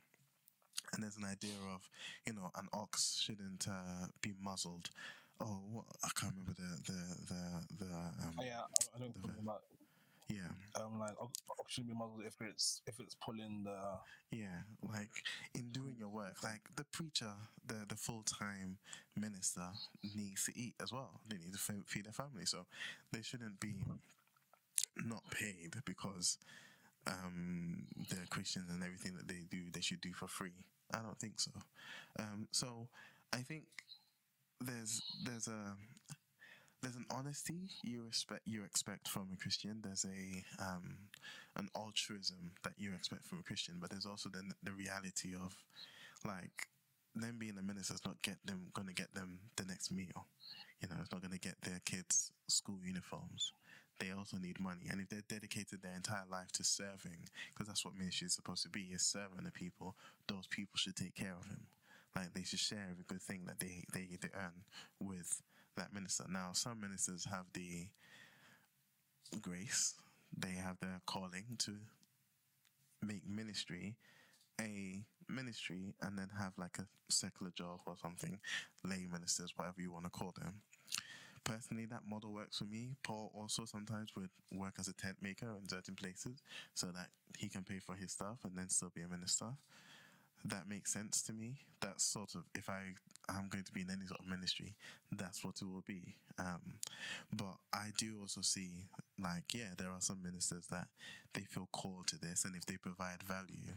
And there's an idea of, you know, an ox shouldn't uh, be muzzled. Oh, what, I can't remember the the the the um, Oh, yeah, I, don't ver- about yeah um like ox- ox should be muzzled if it's if it's pulling the Yeah, like in doing your work, like the preacher, the the full time minister needs to eat as well. They need to fe- feed their family, so they shouldn't be not paid because um, they're Christians and everything that they do they should do for free. I don't think so. Um, so I think there's there's a there's an honesty you respect you expect from a Christian. There's a um, an altruism that you expect from a Christian, but there's also the the reality of like them being a minister is not get them going to get them the next meal. You know, it's not going to get their kids school uniforms. They also need money, and if they're dedicated their entire life to serving, because that's what ministry is supposed to be, is serving the people. Those people should take care of him. Like they should share every good thing that they they, they earn with that minister. Now, some ministers have the grace they have their calling to make ministry a ministry and then have like a secular job or something, lay ministers, whatever you want to call them. Personally, that model works for me. Paul also sometimes would work as a tent maker in certain places so that he can pay for his stuff and then still be a minister. That makes sense to me. That's sort of if I I'm going to be in any sort of ministry, that's what it will be. Um, but I do also see like yeah, there are some ministers that they feel called to this, and if they provide value,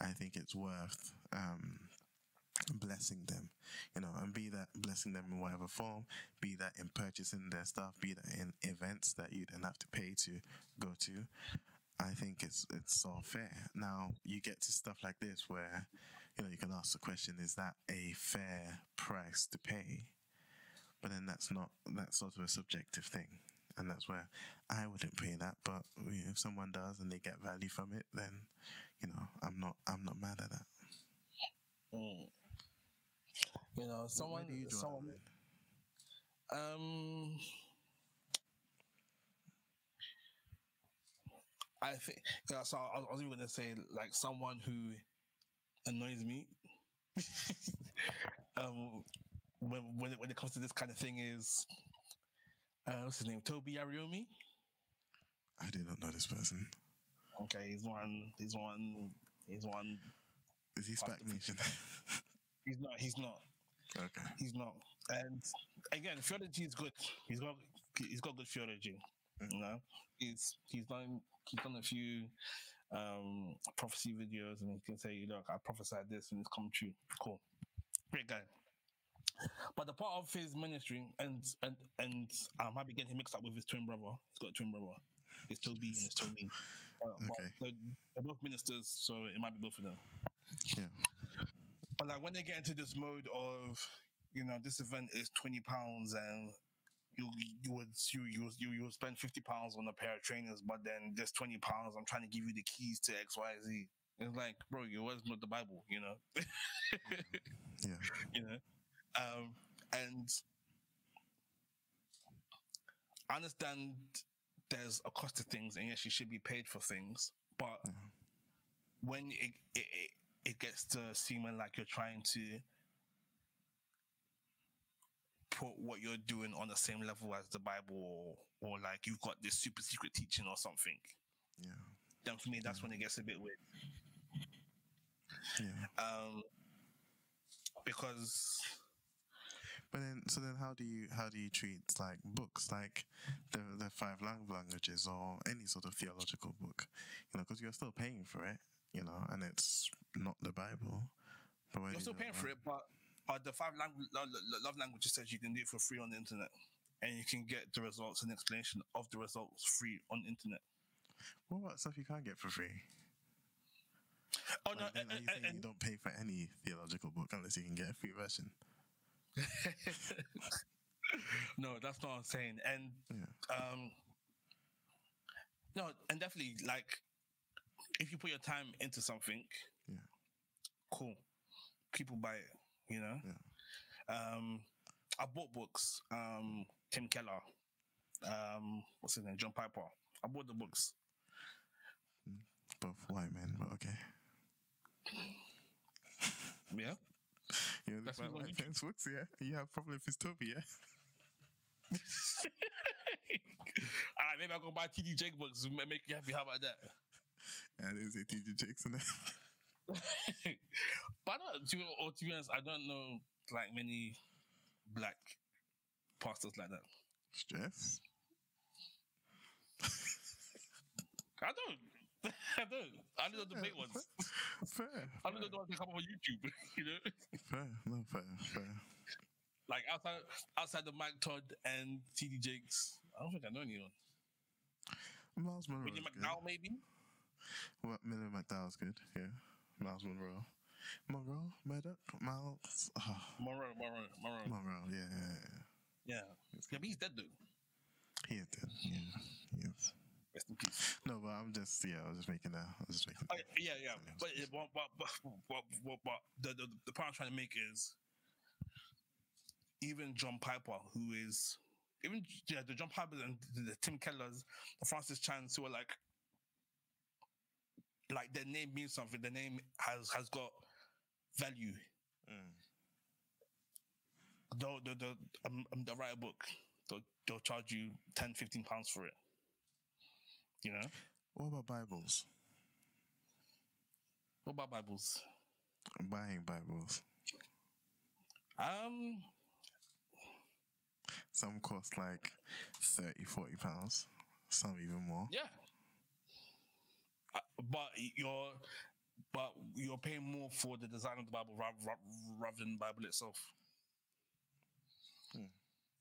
I think it's worth um, blessing them, you know, and be that blessing them in whatever form, be that in purchasing their stuff, be that in events that you then have to pay to go to. I think it's it's all fair. Now you get to stuff like this where, you know, you can ask the question: Is that a fair price to pay? But then that's not that's sort of a subjective thing, and that's where I wouldn't pay that. But if someone does and they get value from it, then you know I'm not I'm not mad at that. Mm. You know, someone, you someone, um, I think, yeah, so I, I was even gonna say, like, someone who annoys me, (laughs) um, when, when, it, when it comes to this kind of thing is, uh, what's his name? Tobi Arayomi. I do not know this person. Okay, he's one, he's one, he's one. Is he Spac Nation? (laughs) He's not, he's not. okay. He's not. And again, theology is good. He's got he's got good theology. You know, he's he's done he's done a few um prophecy videos, and he can say, "Look, I prophesied this, and it's come true." Cool, great guy. But the part of his ministry, and and and I might be getting mixed up with his twin brother. He's got a twin brother. It's Toby and it's Toby. Uh, Okay. they're, they're both ministers, so it might be both of them. Yeah. But like when they get into this mode of, you know, this event is twenty pounds and you you would you you you you would spend fifty pounds on a pair of trainers, but then this twenty pounds, I'm trying to give you the keys to X Y Z. It's like, bro, you words not the Bible, you know. (laughs) Yeah. you know, um, and I understand there's a cost to things, and yes, you should be paid for things, but when it, it it it gets to seeming like you're trying to put what you're doing on the same level as the Bible, or, or like you've got this super secret teaching or something, Yeah. then for me that's when it gets a bit weird. Yeah. Um, because But then, so then, how do you how do you treat like books like the the five lang- languages or any sort of theological book? You know, because you're still paying for it. You know, and it's not the Bible. But you're still paying for it, but uh, the five language love, love languages says you can do it for free on the internet, and you can get the results and explanation of the results free on the internet. What about stuff you can't get for free? Oh no, then are you you don't pay for any theological book unless you can get a free version? (laughs) no, that's not what I'm saying. And Yeah. um, no, and definitely like if you put your time into something. Cool, people buy it. You know. Um, I bought books. Um, Tim Keller. Um, what's his name? John Piper. I bought the books. Both white men, but okay. Yeah. You know, That's the what's on white (laughs) men's books, yeah. You have problem with his Toby, yeah. All right, (laughs) maybe I'll go buy TD Jake books and make you happy. How about that? And is it TJ Jakes in there? But I don't, to, or to be honest, I don't know like many black pastors like that. Stress. I don't. (laughs) I don't. I don't know the big ones. Fair. I don't know the ones that come up on YouTube. (laughs) You know, Fair. No, fair. Fair. like outside outside of Mike Todd and TD Jakes, I don't think I know anyone. Myles Munroe. William McDowell, maybe. Well, Millie McDowell's good. Yeah. Myles Munroe. Munroe, Murdoch, Myles. Oh, Munroe, Munroe, Munroe. Munroe. Yeah, yeah, yeah. Yeah, yeah, he's dead though. He is dead. Yeah, he is. Rest in peace. No, but I'm just yeah. I was just making a. I was just making. Oh, yeah, yeah. But, it- but, but, but, but, but, the, the, the point I'm trying to make is even John Piper, who is even yeah, the John Pipers and the, the Tim Kellers, the Francis Chans, who are like, like the name means something. The name has has got value. Mm. They'll, they'll, they'll, um, um, they'll write a book. They'll, they'll charge you 10, 15 pounds for it. You know? What about Bibles? What about Bibles? Buying Bibles. Um, Some cost like 30, 40 pounds. Some even more. yeah. But you're but you're paying more for the design of the Bible rather, rather than the Bible itself. Hmm.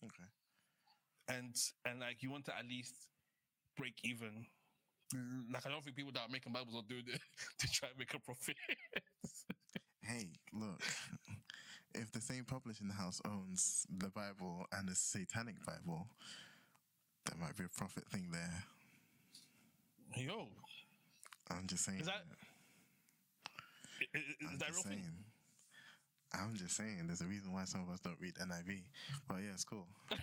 Okay. and and like you want to at least break even. Like I don't think people that are making Bibles are doing it (laughs) to try and make a profit. (laughs) Hey, look. If the same publishing house owns the Bible and the Satanic Bible, there might be a profit thing there. Yo, I'm just saying. is that i- i- I'm is that real just thing? I'm just saying. There's a reason why some of us don't read NIV. But yeah, it's cool. (laughs)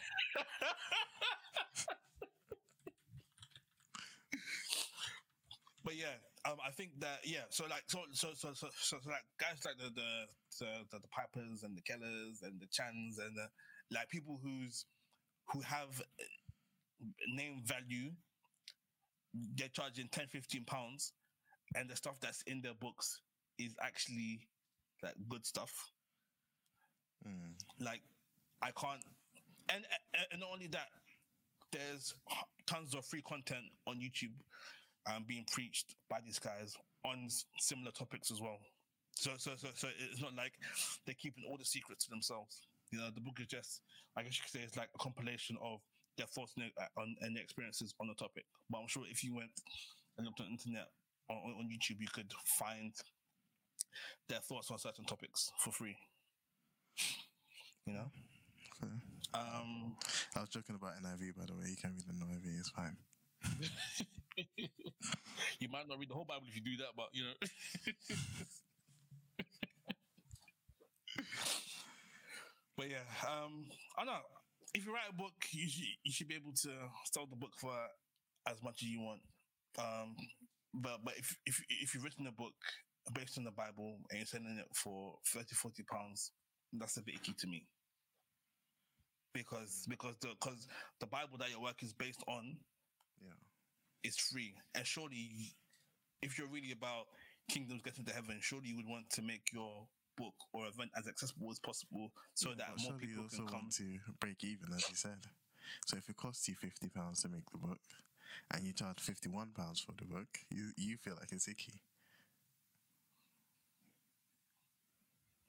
But yeah, um, I think that yeah. So like so so so so, so, so like guys like the the, the the the Pipers and the Kellers and the Chans and the like people who's who have uh, name value. They're charging 10, 15 pounds, and the stuff that's in their books is actually like good stuff. Mm. Like I can't, and and not only that, there's tons of free content on YouTube um, being preached by these guys on similar topics as well. So, so, so, so it's not like they're keeping all the secrets to themselves. You know, the book is just, I guess you could say, it's like a compilation of their thoughts and, uh, and their experiences on the topic. But I'm sure if you went and looked on the internet on, on YouTube, you could find their thoughts on certain topics for free. You know, Okay. um, I was joking about NIV, by the way. You can read the NIV, it's fine. (laughs) you might not read the whole Bible if you do that, but you know. (laughs) but yeah, um, I know. If you write a book, you should you should be able to sell the book for as much as you want. Um, but but if if if you've written a book based on the Bible and you're selling it for 30, 40 pounds, that's a bit icky to me. Because because the because the Bible that your work is based on Yeah. is free. And surely, if you're really about kingdoms getting to heaven, surely you would want to make your book or event as accessible as possible so that more people can come. want to break even, as you said. So if it costs you fifty pounds to make the book, and you charge fifty one pounds for the book, you you feel like it's icky.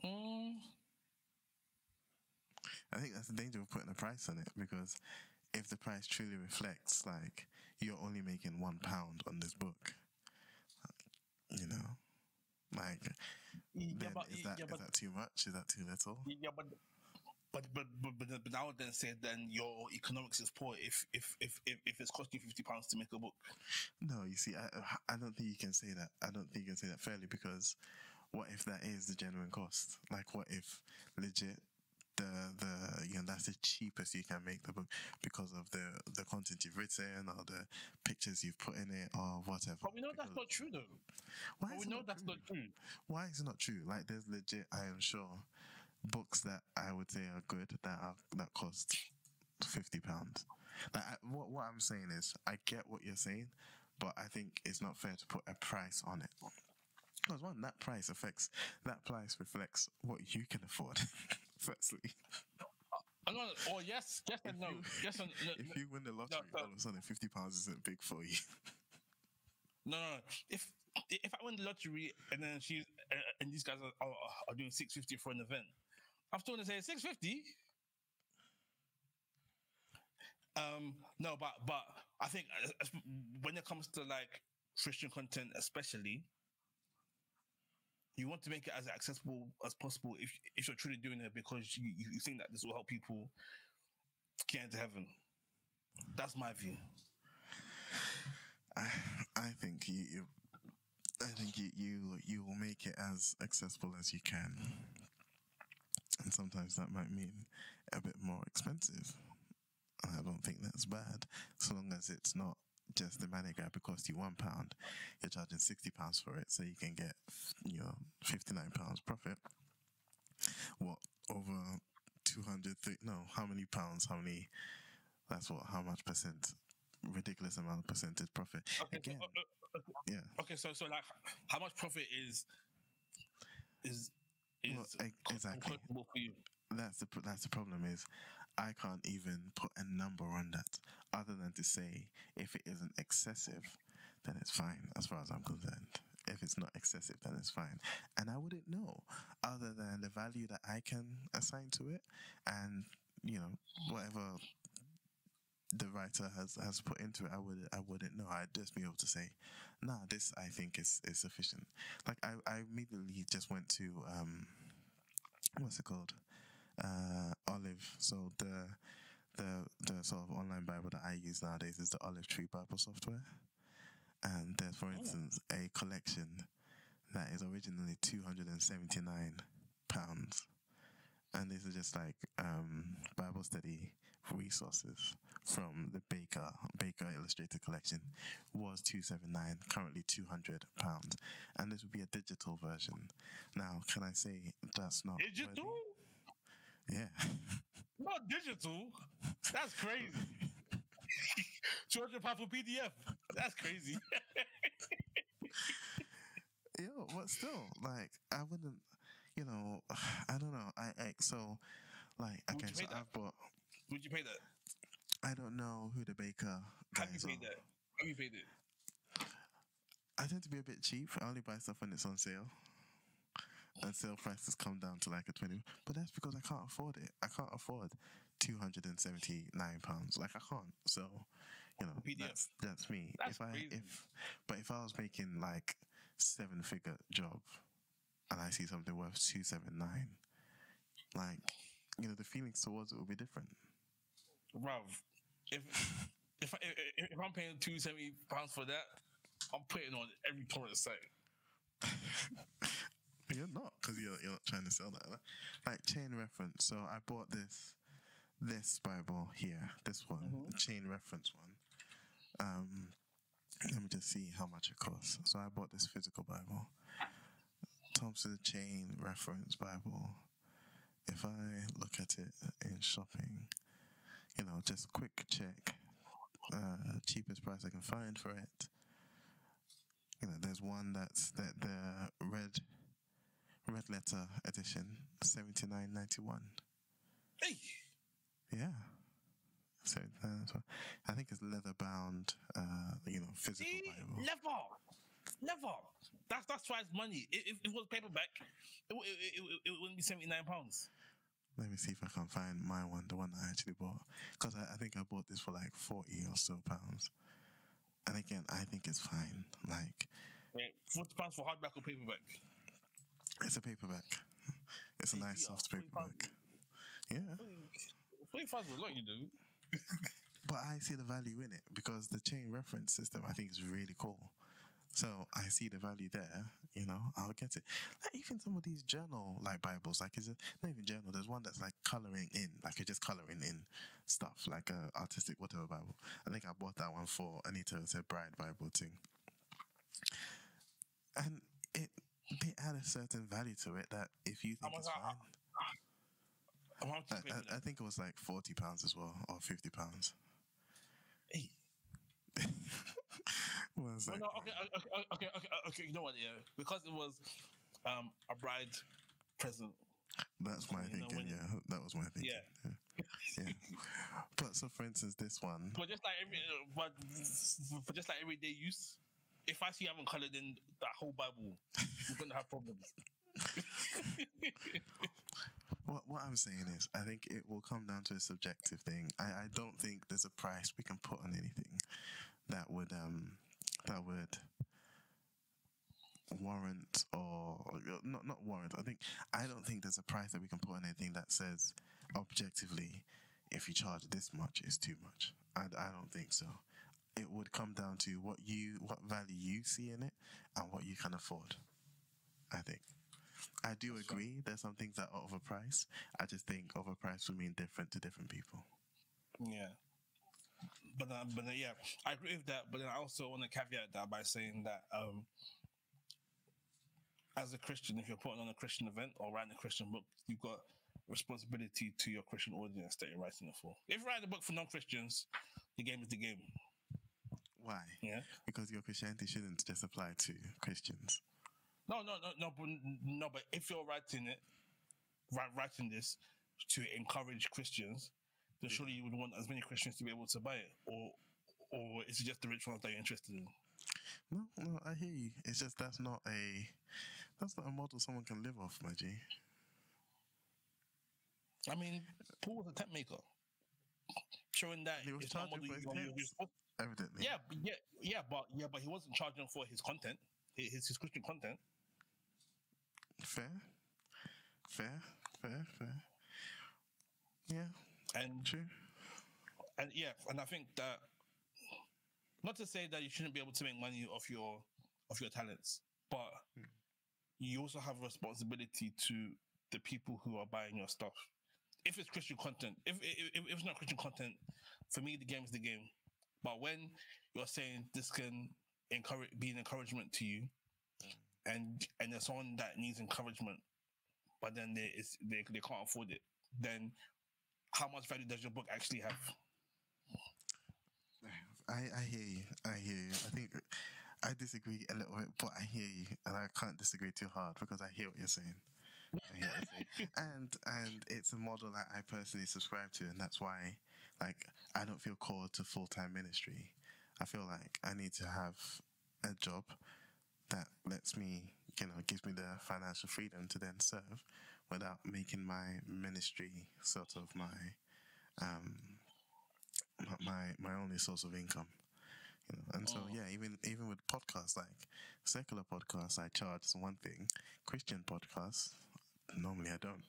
Mm, I think that's the danger of putting a price on it because if the price truly reflects like you're only making one pound on this book, you know, like yeah, then but, is that yeah, is but, that too much? Is that too little? yeah, but, but, but, but, but, but now then say then your economics is poor if if if if, if it's costing you fifty pounds to make a book. No, you see, I I don't think you can say that. I don't think you can say that fairly because what if that is the genuine cost? Like, what if legit the the you know that's the cheapest you can make the book because of the the content you've written or the pictures you've put in it or whatever. But we know that's not true though. Why But we know that's true? not true. Why is it not true? Like, there's legit, I am sure, books that I would say are good that are that cost fifty pounds. Like, I, what what I'm saying is, I get what you're saying, but I think it's not fair to put a price on it. Because one, that price affects that price reflects what you can afford. (laughs) Firstly, I'm oh yes, yes and no, you- yes and no, if you win the lottery, no. all of a sudden fifty pounds isn't big for you. No, no. If if I win the lottery and then she's uh, and these guys are, are, are doing six fifty for an event, I'm still gonna say six fifty. Um, no, but but I think uh, when it comes to like Christian content, especially, you want to make it as accessible as possible. If if you're truly doing it because you, you think that this will help people get into heaven. That's my view. I, I think you, you I think you, you you will make it as accessible as you can, and sometimes that might mean a bit more expensive. and I don't think that's bad, so long as it's not just the money grab. It costs you one pound, you're charging sixty pounds for it, so you can get you know fifty nine pounds profit. What over two hundred? No, how many pounds? How many? That's what? How much percent? Ridiculous amount of percentage profit. Okay, Again, so, uh, uh, yeah. okay, so so like, how much profit is is is Well, exactly. comfortable for you? that's the that's the problem is I can't even put a number on that other than to say if it isn't excessive then it's fine as far as I'm concerned if it's not excessive then it's fine and I wouldn't know other than the value that I can assign to it and you know whatever the writer has has put into it I would I wouldn't know. I'd just be able to say nah this I think is is sufficient. Like I, I immediately just went to um what's it called? Uh, Olive. So the the the sort of online Bible that I use nowadays is the Olive Tree Bible software, and there's, for instance, a collection that is originally two hundred and seventy nine pounds, and this is just like um, Bible study resources from the Baker Baker Illustrated Collection was two seven nine, currently two hundred pounds, and this would be a digital version. Now, can I say that's not worthy? Digital? Yeah. (laughs) Not digital. That's crazy. (laughs) Two hundred pounds for PDF. That's crazy. (laughs) Yo, but still, like, I wouldn't, you know, (sighs) I don't know. I, I so, like, okay, so that? I've bought. Would you pay that? I don't know who the baker Have you paid are. that? Have you paid it? I tend to be a bit cheap. I only buy stuff when it's on sale. And sale prices come down to like a 20. But that's because I can't afford it. I can't afford £279. Like, I can't. So, you know, PDF. that's, that's me. That's if I, crazy. if, but if I was making like seven figure job and I see something worth 279 like, you know, the feelings towards it will be different. Bruv, if if, I, if if I'm paying two seventy pounds for that, I'm putting on every torrent site. (laughs) You're not because you're you're not trying to sell that. Like chain reference. So I bought this this Bible here, this one, Mhm. the chain reference one. Um, let me just see how much it costs. So I bought this physical Bible, Thompson Chain Reference Bible. If I look at it in shopping, you know, just quick check, uh, cheapest price I can find for it. You know, there's one that's that the red red letter edition, seventy nine ninety one. Hey, Yeah. So uh, so I think it's leather bound, uh, you know, physical see, Bible. never, never. That's that's why it's money. If, if it was paperback, it, it, it, it wouldn't be seventy nine pounds. Let me see if I can find my one, the one I actually bought, because I, I think I bought this for like forty or so pounds. And again, I think it's fine. Like Right, forty pounds for hardback or paperback. it's a paperback. (laughs) It's a Hey, nice yeah, soft paperback. Yeah, Forty pounds is a lot, you do. (laughs) but I see the value in it because the chain reference system I think is really cool. So I see the value there. You know, I'll get it. Like even some of these journal like Bibles, like is it not even journal? There's one that's like coloring in, like you're just coloring in stuff, like a artistic whatever Bible. I think I bought that one for Anita. It's a bride Bible thing, and it they add a certain value to it that if you think it's fine, I, to pay for I, I think it was like forty pounds as well, or fifty pounds. Hey, Well, no, okay, okay, okay, okay, okay. You know what? Yeah, because it was um a bride present. That's my You know, thinking. when- yeah, that was my thinking. Yeah. yeah. yeah. (laughs) But so, for instance, this one, But just like every, uh, but for just like everyday use, if I see you haven't colored in that whole Bible, we're gonna have problems. (laughs) what what I'm saying is, I think it will come down to a subjective thing. I, I don't think there's a price we can put on anything that would um that would warrant or not not warrant. I think I don't think there's a price that we can put on anything that says objectively, if you charge this much, it's too much. I, I don't think so. It would come down to what you what value you see in it and what you can afford. I think. I do That's right. agree. There's some things that are overpriced. I just think overpriced will mean different to different people. Yeah. But uh, but uh, yeah, I agree with that. But then I also want to caveat that by saying that um, as a Christian, if you're putting on a Christian event or writing a Christian book, you've got responsibility to your Christian audience that you're writing it for. If you write a book for non-Christians, the game is the game. Why? Yeah. Because your Christianity shouldn't just apply to Christians. No, no, no, no, but no, but if you're writing it, writing this to encourage Christians, then surely you would want as many Christians to be able to buy it, or or is it just the rich ones that you're interested in? No, no, I hear you. It's just that's not a that's not a model someone can live off, my G. I mean, Paul was a tent maker, showing that He was it's charging for his you- Evidently. Yeah, but yeah, yeah, but yeah, but he wasn't charging for his content, his, his Christian content. Fair. Fair. Fair. Fair. Yeah. And True. and yeah, and I think that not to say that you shouldn't be able to make money off your of your talents, but hmm. you also have a responsibility to the people who are buying your stuff. If it's Christian content, if if, if it's not Christian content, for me the game is the game. But when you're saying this can encourage be an encouragement to you, hmm. and and there's someone that needs encouragement, but then they is they, they can't afford it, then how much value does your book actually have? I, I hear you. I hear you. I think I disagree a little bit, but I hear you, and I can't disagree too hard because I hear what you're saying. What you're saying. (laughs) and and it's a model that I personally subscribe to, and that's why, like, I don't feel called to full time ministry. I feel like I need to have a job that lets me, you know, gives me the financial freedom to then serve without making my ministry sort of my um my- my only source of income you know and so Oh. yeah even even with podcasts like secular podcasts i charge is one thing christian podcasts normally i don't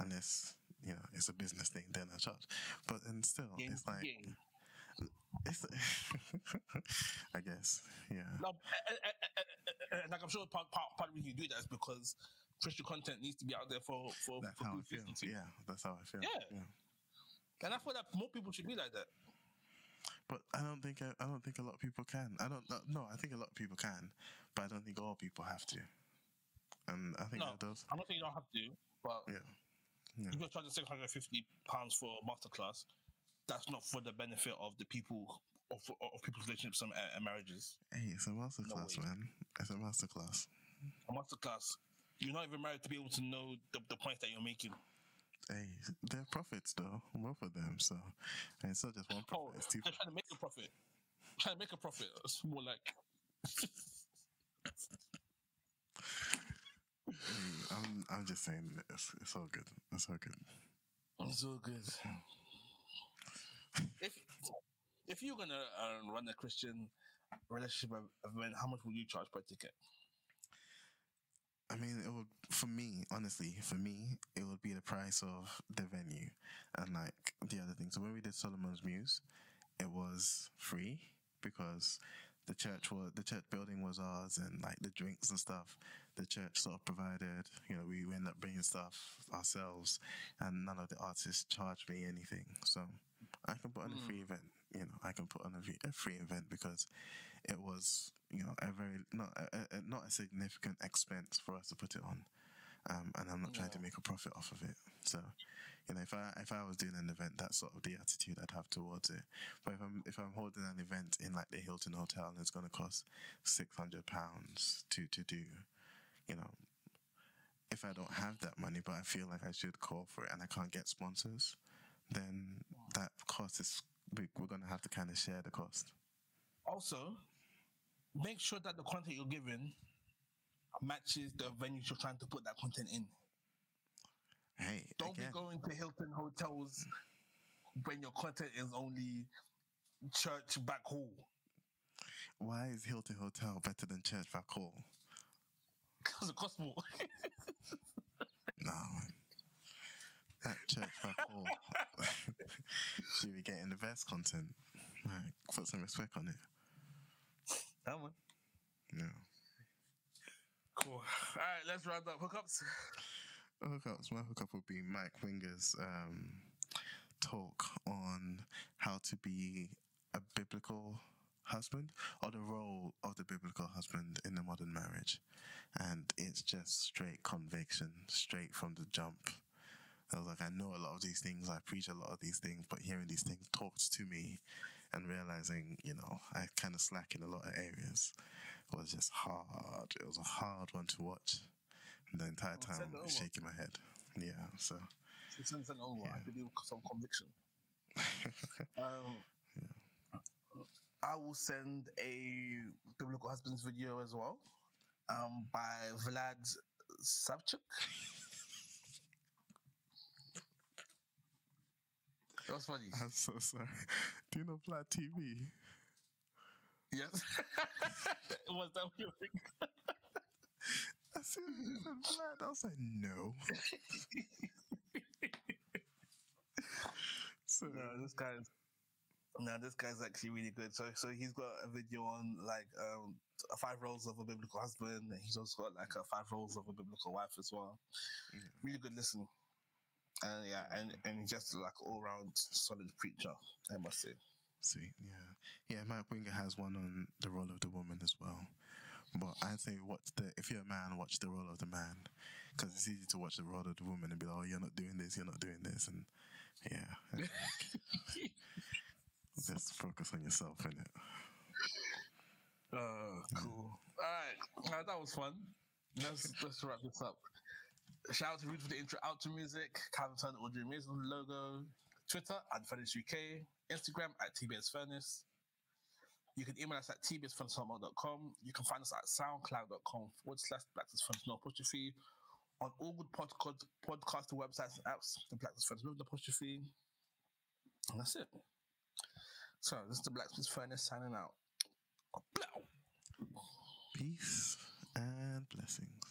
unless you know it's a business thing then i charge but and still Game it's like game. it's (laughs) i guess yeah No, and, and- and- and like I'm sure part, part, part of the reason you do that is because Christian content needs to be out there for for, that's for how i feel yeah that's how i feel Yeah. And I feel that more people should be like that. But I don't think I, I don't think a lot of people can. I don't no. I think a lot of people can, but I don't think all people have to. And I think No, that does. I'm not saying you don't have to, but Yeah, yeah. if you're charging 650 pounds for a masterclass, that's not for the benefit of the people of, of people's relationships and, and marriages. Hey, it's a masterclass, way. man. It's a masterclass. A masterclass, you're not even married to be able to know the, the points that you're making. Hey, they're profits though, both of them. So, and it's not just one Oh, profit. It's two. they're trying to make a profit. Trying to make a profit. It's more like Hey, (laughs) I'm I'm just saying it's it's all good. It's all good. It's all good. (laughs) if if you're gonna uh, run a Christian relationship event, how much will you charge per ticket? I mean, it would for me, honestly, for me, it would be the price of the venue and like the other things. So when we did Solomon's Muse, it was free because the church was the church building was ours and like the drinks and stuff the church sort of provided. You know we, we ended up bringing stuff ourselves and none of the artists charged me anything. So i can put on a free hmm. event you know i can put on a, v- a free event because it was you know a very not a, a, not a significant expense for us to put it on um, and I'm not trying to make a profit off of it. So, you know, if I if I was doing an event, that's sort of the attitude I'd have towards it. But if I'm if I'm holding an event in like the Hilton Hotel and it's going to cost six hundred pounds to to do, you know, if I don't have that money, but I feel like I should call for it and I can't get sponsors, then that cost is we, we're going to have to kind of share the cost. Also, make sure that the content you're giving matches the venues you're trying to put that content in. Hey, Don't again, be going to Hilton hotels when your content is only church back hall. why is Hilton Hotel better than Church Back Hall? Because it costs more. (laughs) No, man. That church hall. Should be getting the best content. Like, put some respect on it. that one. Yeah. Cool. All right, let's round up hookups. Hookups. My hookup would be Mike Winger's um, talk on how to be a biblical husband or the role of the biblical husband in the modern marriage. And it's just straight conviction, straight from the jump. I was like, I know a lot of these things, I preach a lot of these things, but hearing these things talked to me and realizing, you know, I kind of slack in a lot of areas was just hard. It was a hard one to watch. And the entire time it shaking my head. Yeah, so It's send it over. I Yeah. believe some conviction. (laughs) Um, yeah. I will send a biblical husband's video as well, um, by Vlad Savchuk. That was funny. I'm so sorry. (laughs) Do you know Vlad TV? Yes. (laughs) was that what you were thinking? I said, I said Vlad. I was like, no. (laughs) so No, this guy's no, this guy's actually really good. So, so he's got a video on like um five roles of a biblical husband. and He's also got like a five roles of a biblical wife as well. Yeah. Really good listen. And yeah, and and he's just like all round solid preacher. I must say. See, yeah, yeah. Mike Winger has one on the role of the woman as well. But I say, watch the if you're a man, watch the role of the man, because it's easy to watch the role of the woman and be like, oh, you're not doing this, you're not doing this, and yeah, (laughs) just focus on yourself in it. Uh, cool. All right, uh, that was fun. Let's let's wrap this up. Shout out to Rude for the intro outro music. Calvin Turner audio music logo. Twitter at Furnace UK. Instagram at TBS Furnace. You can email us at tbsfurnace.com. You can find us at soundcloud.com forward slash Blacksmiths Furnace no apostrophe. On all good podcast, podcast websites and apps, the Blacksmith's Furnace with the apostrophe. And that's it. So, this is the Blacksmith Furnace signing out. Peace and blessings.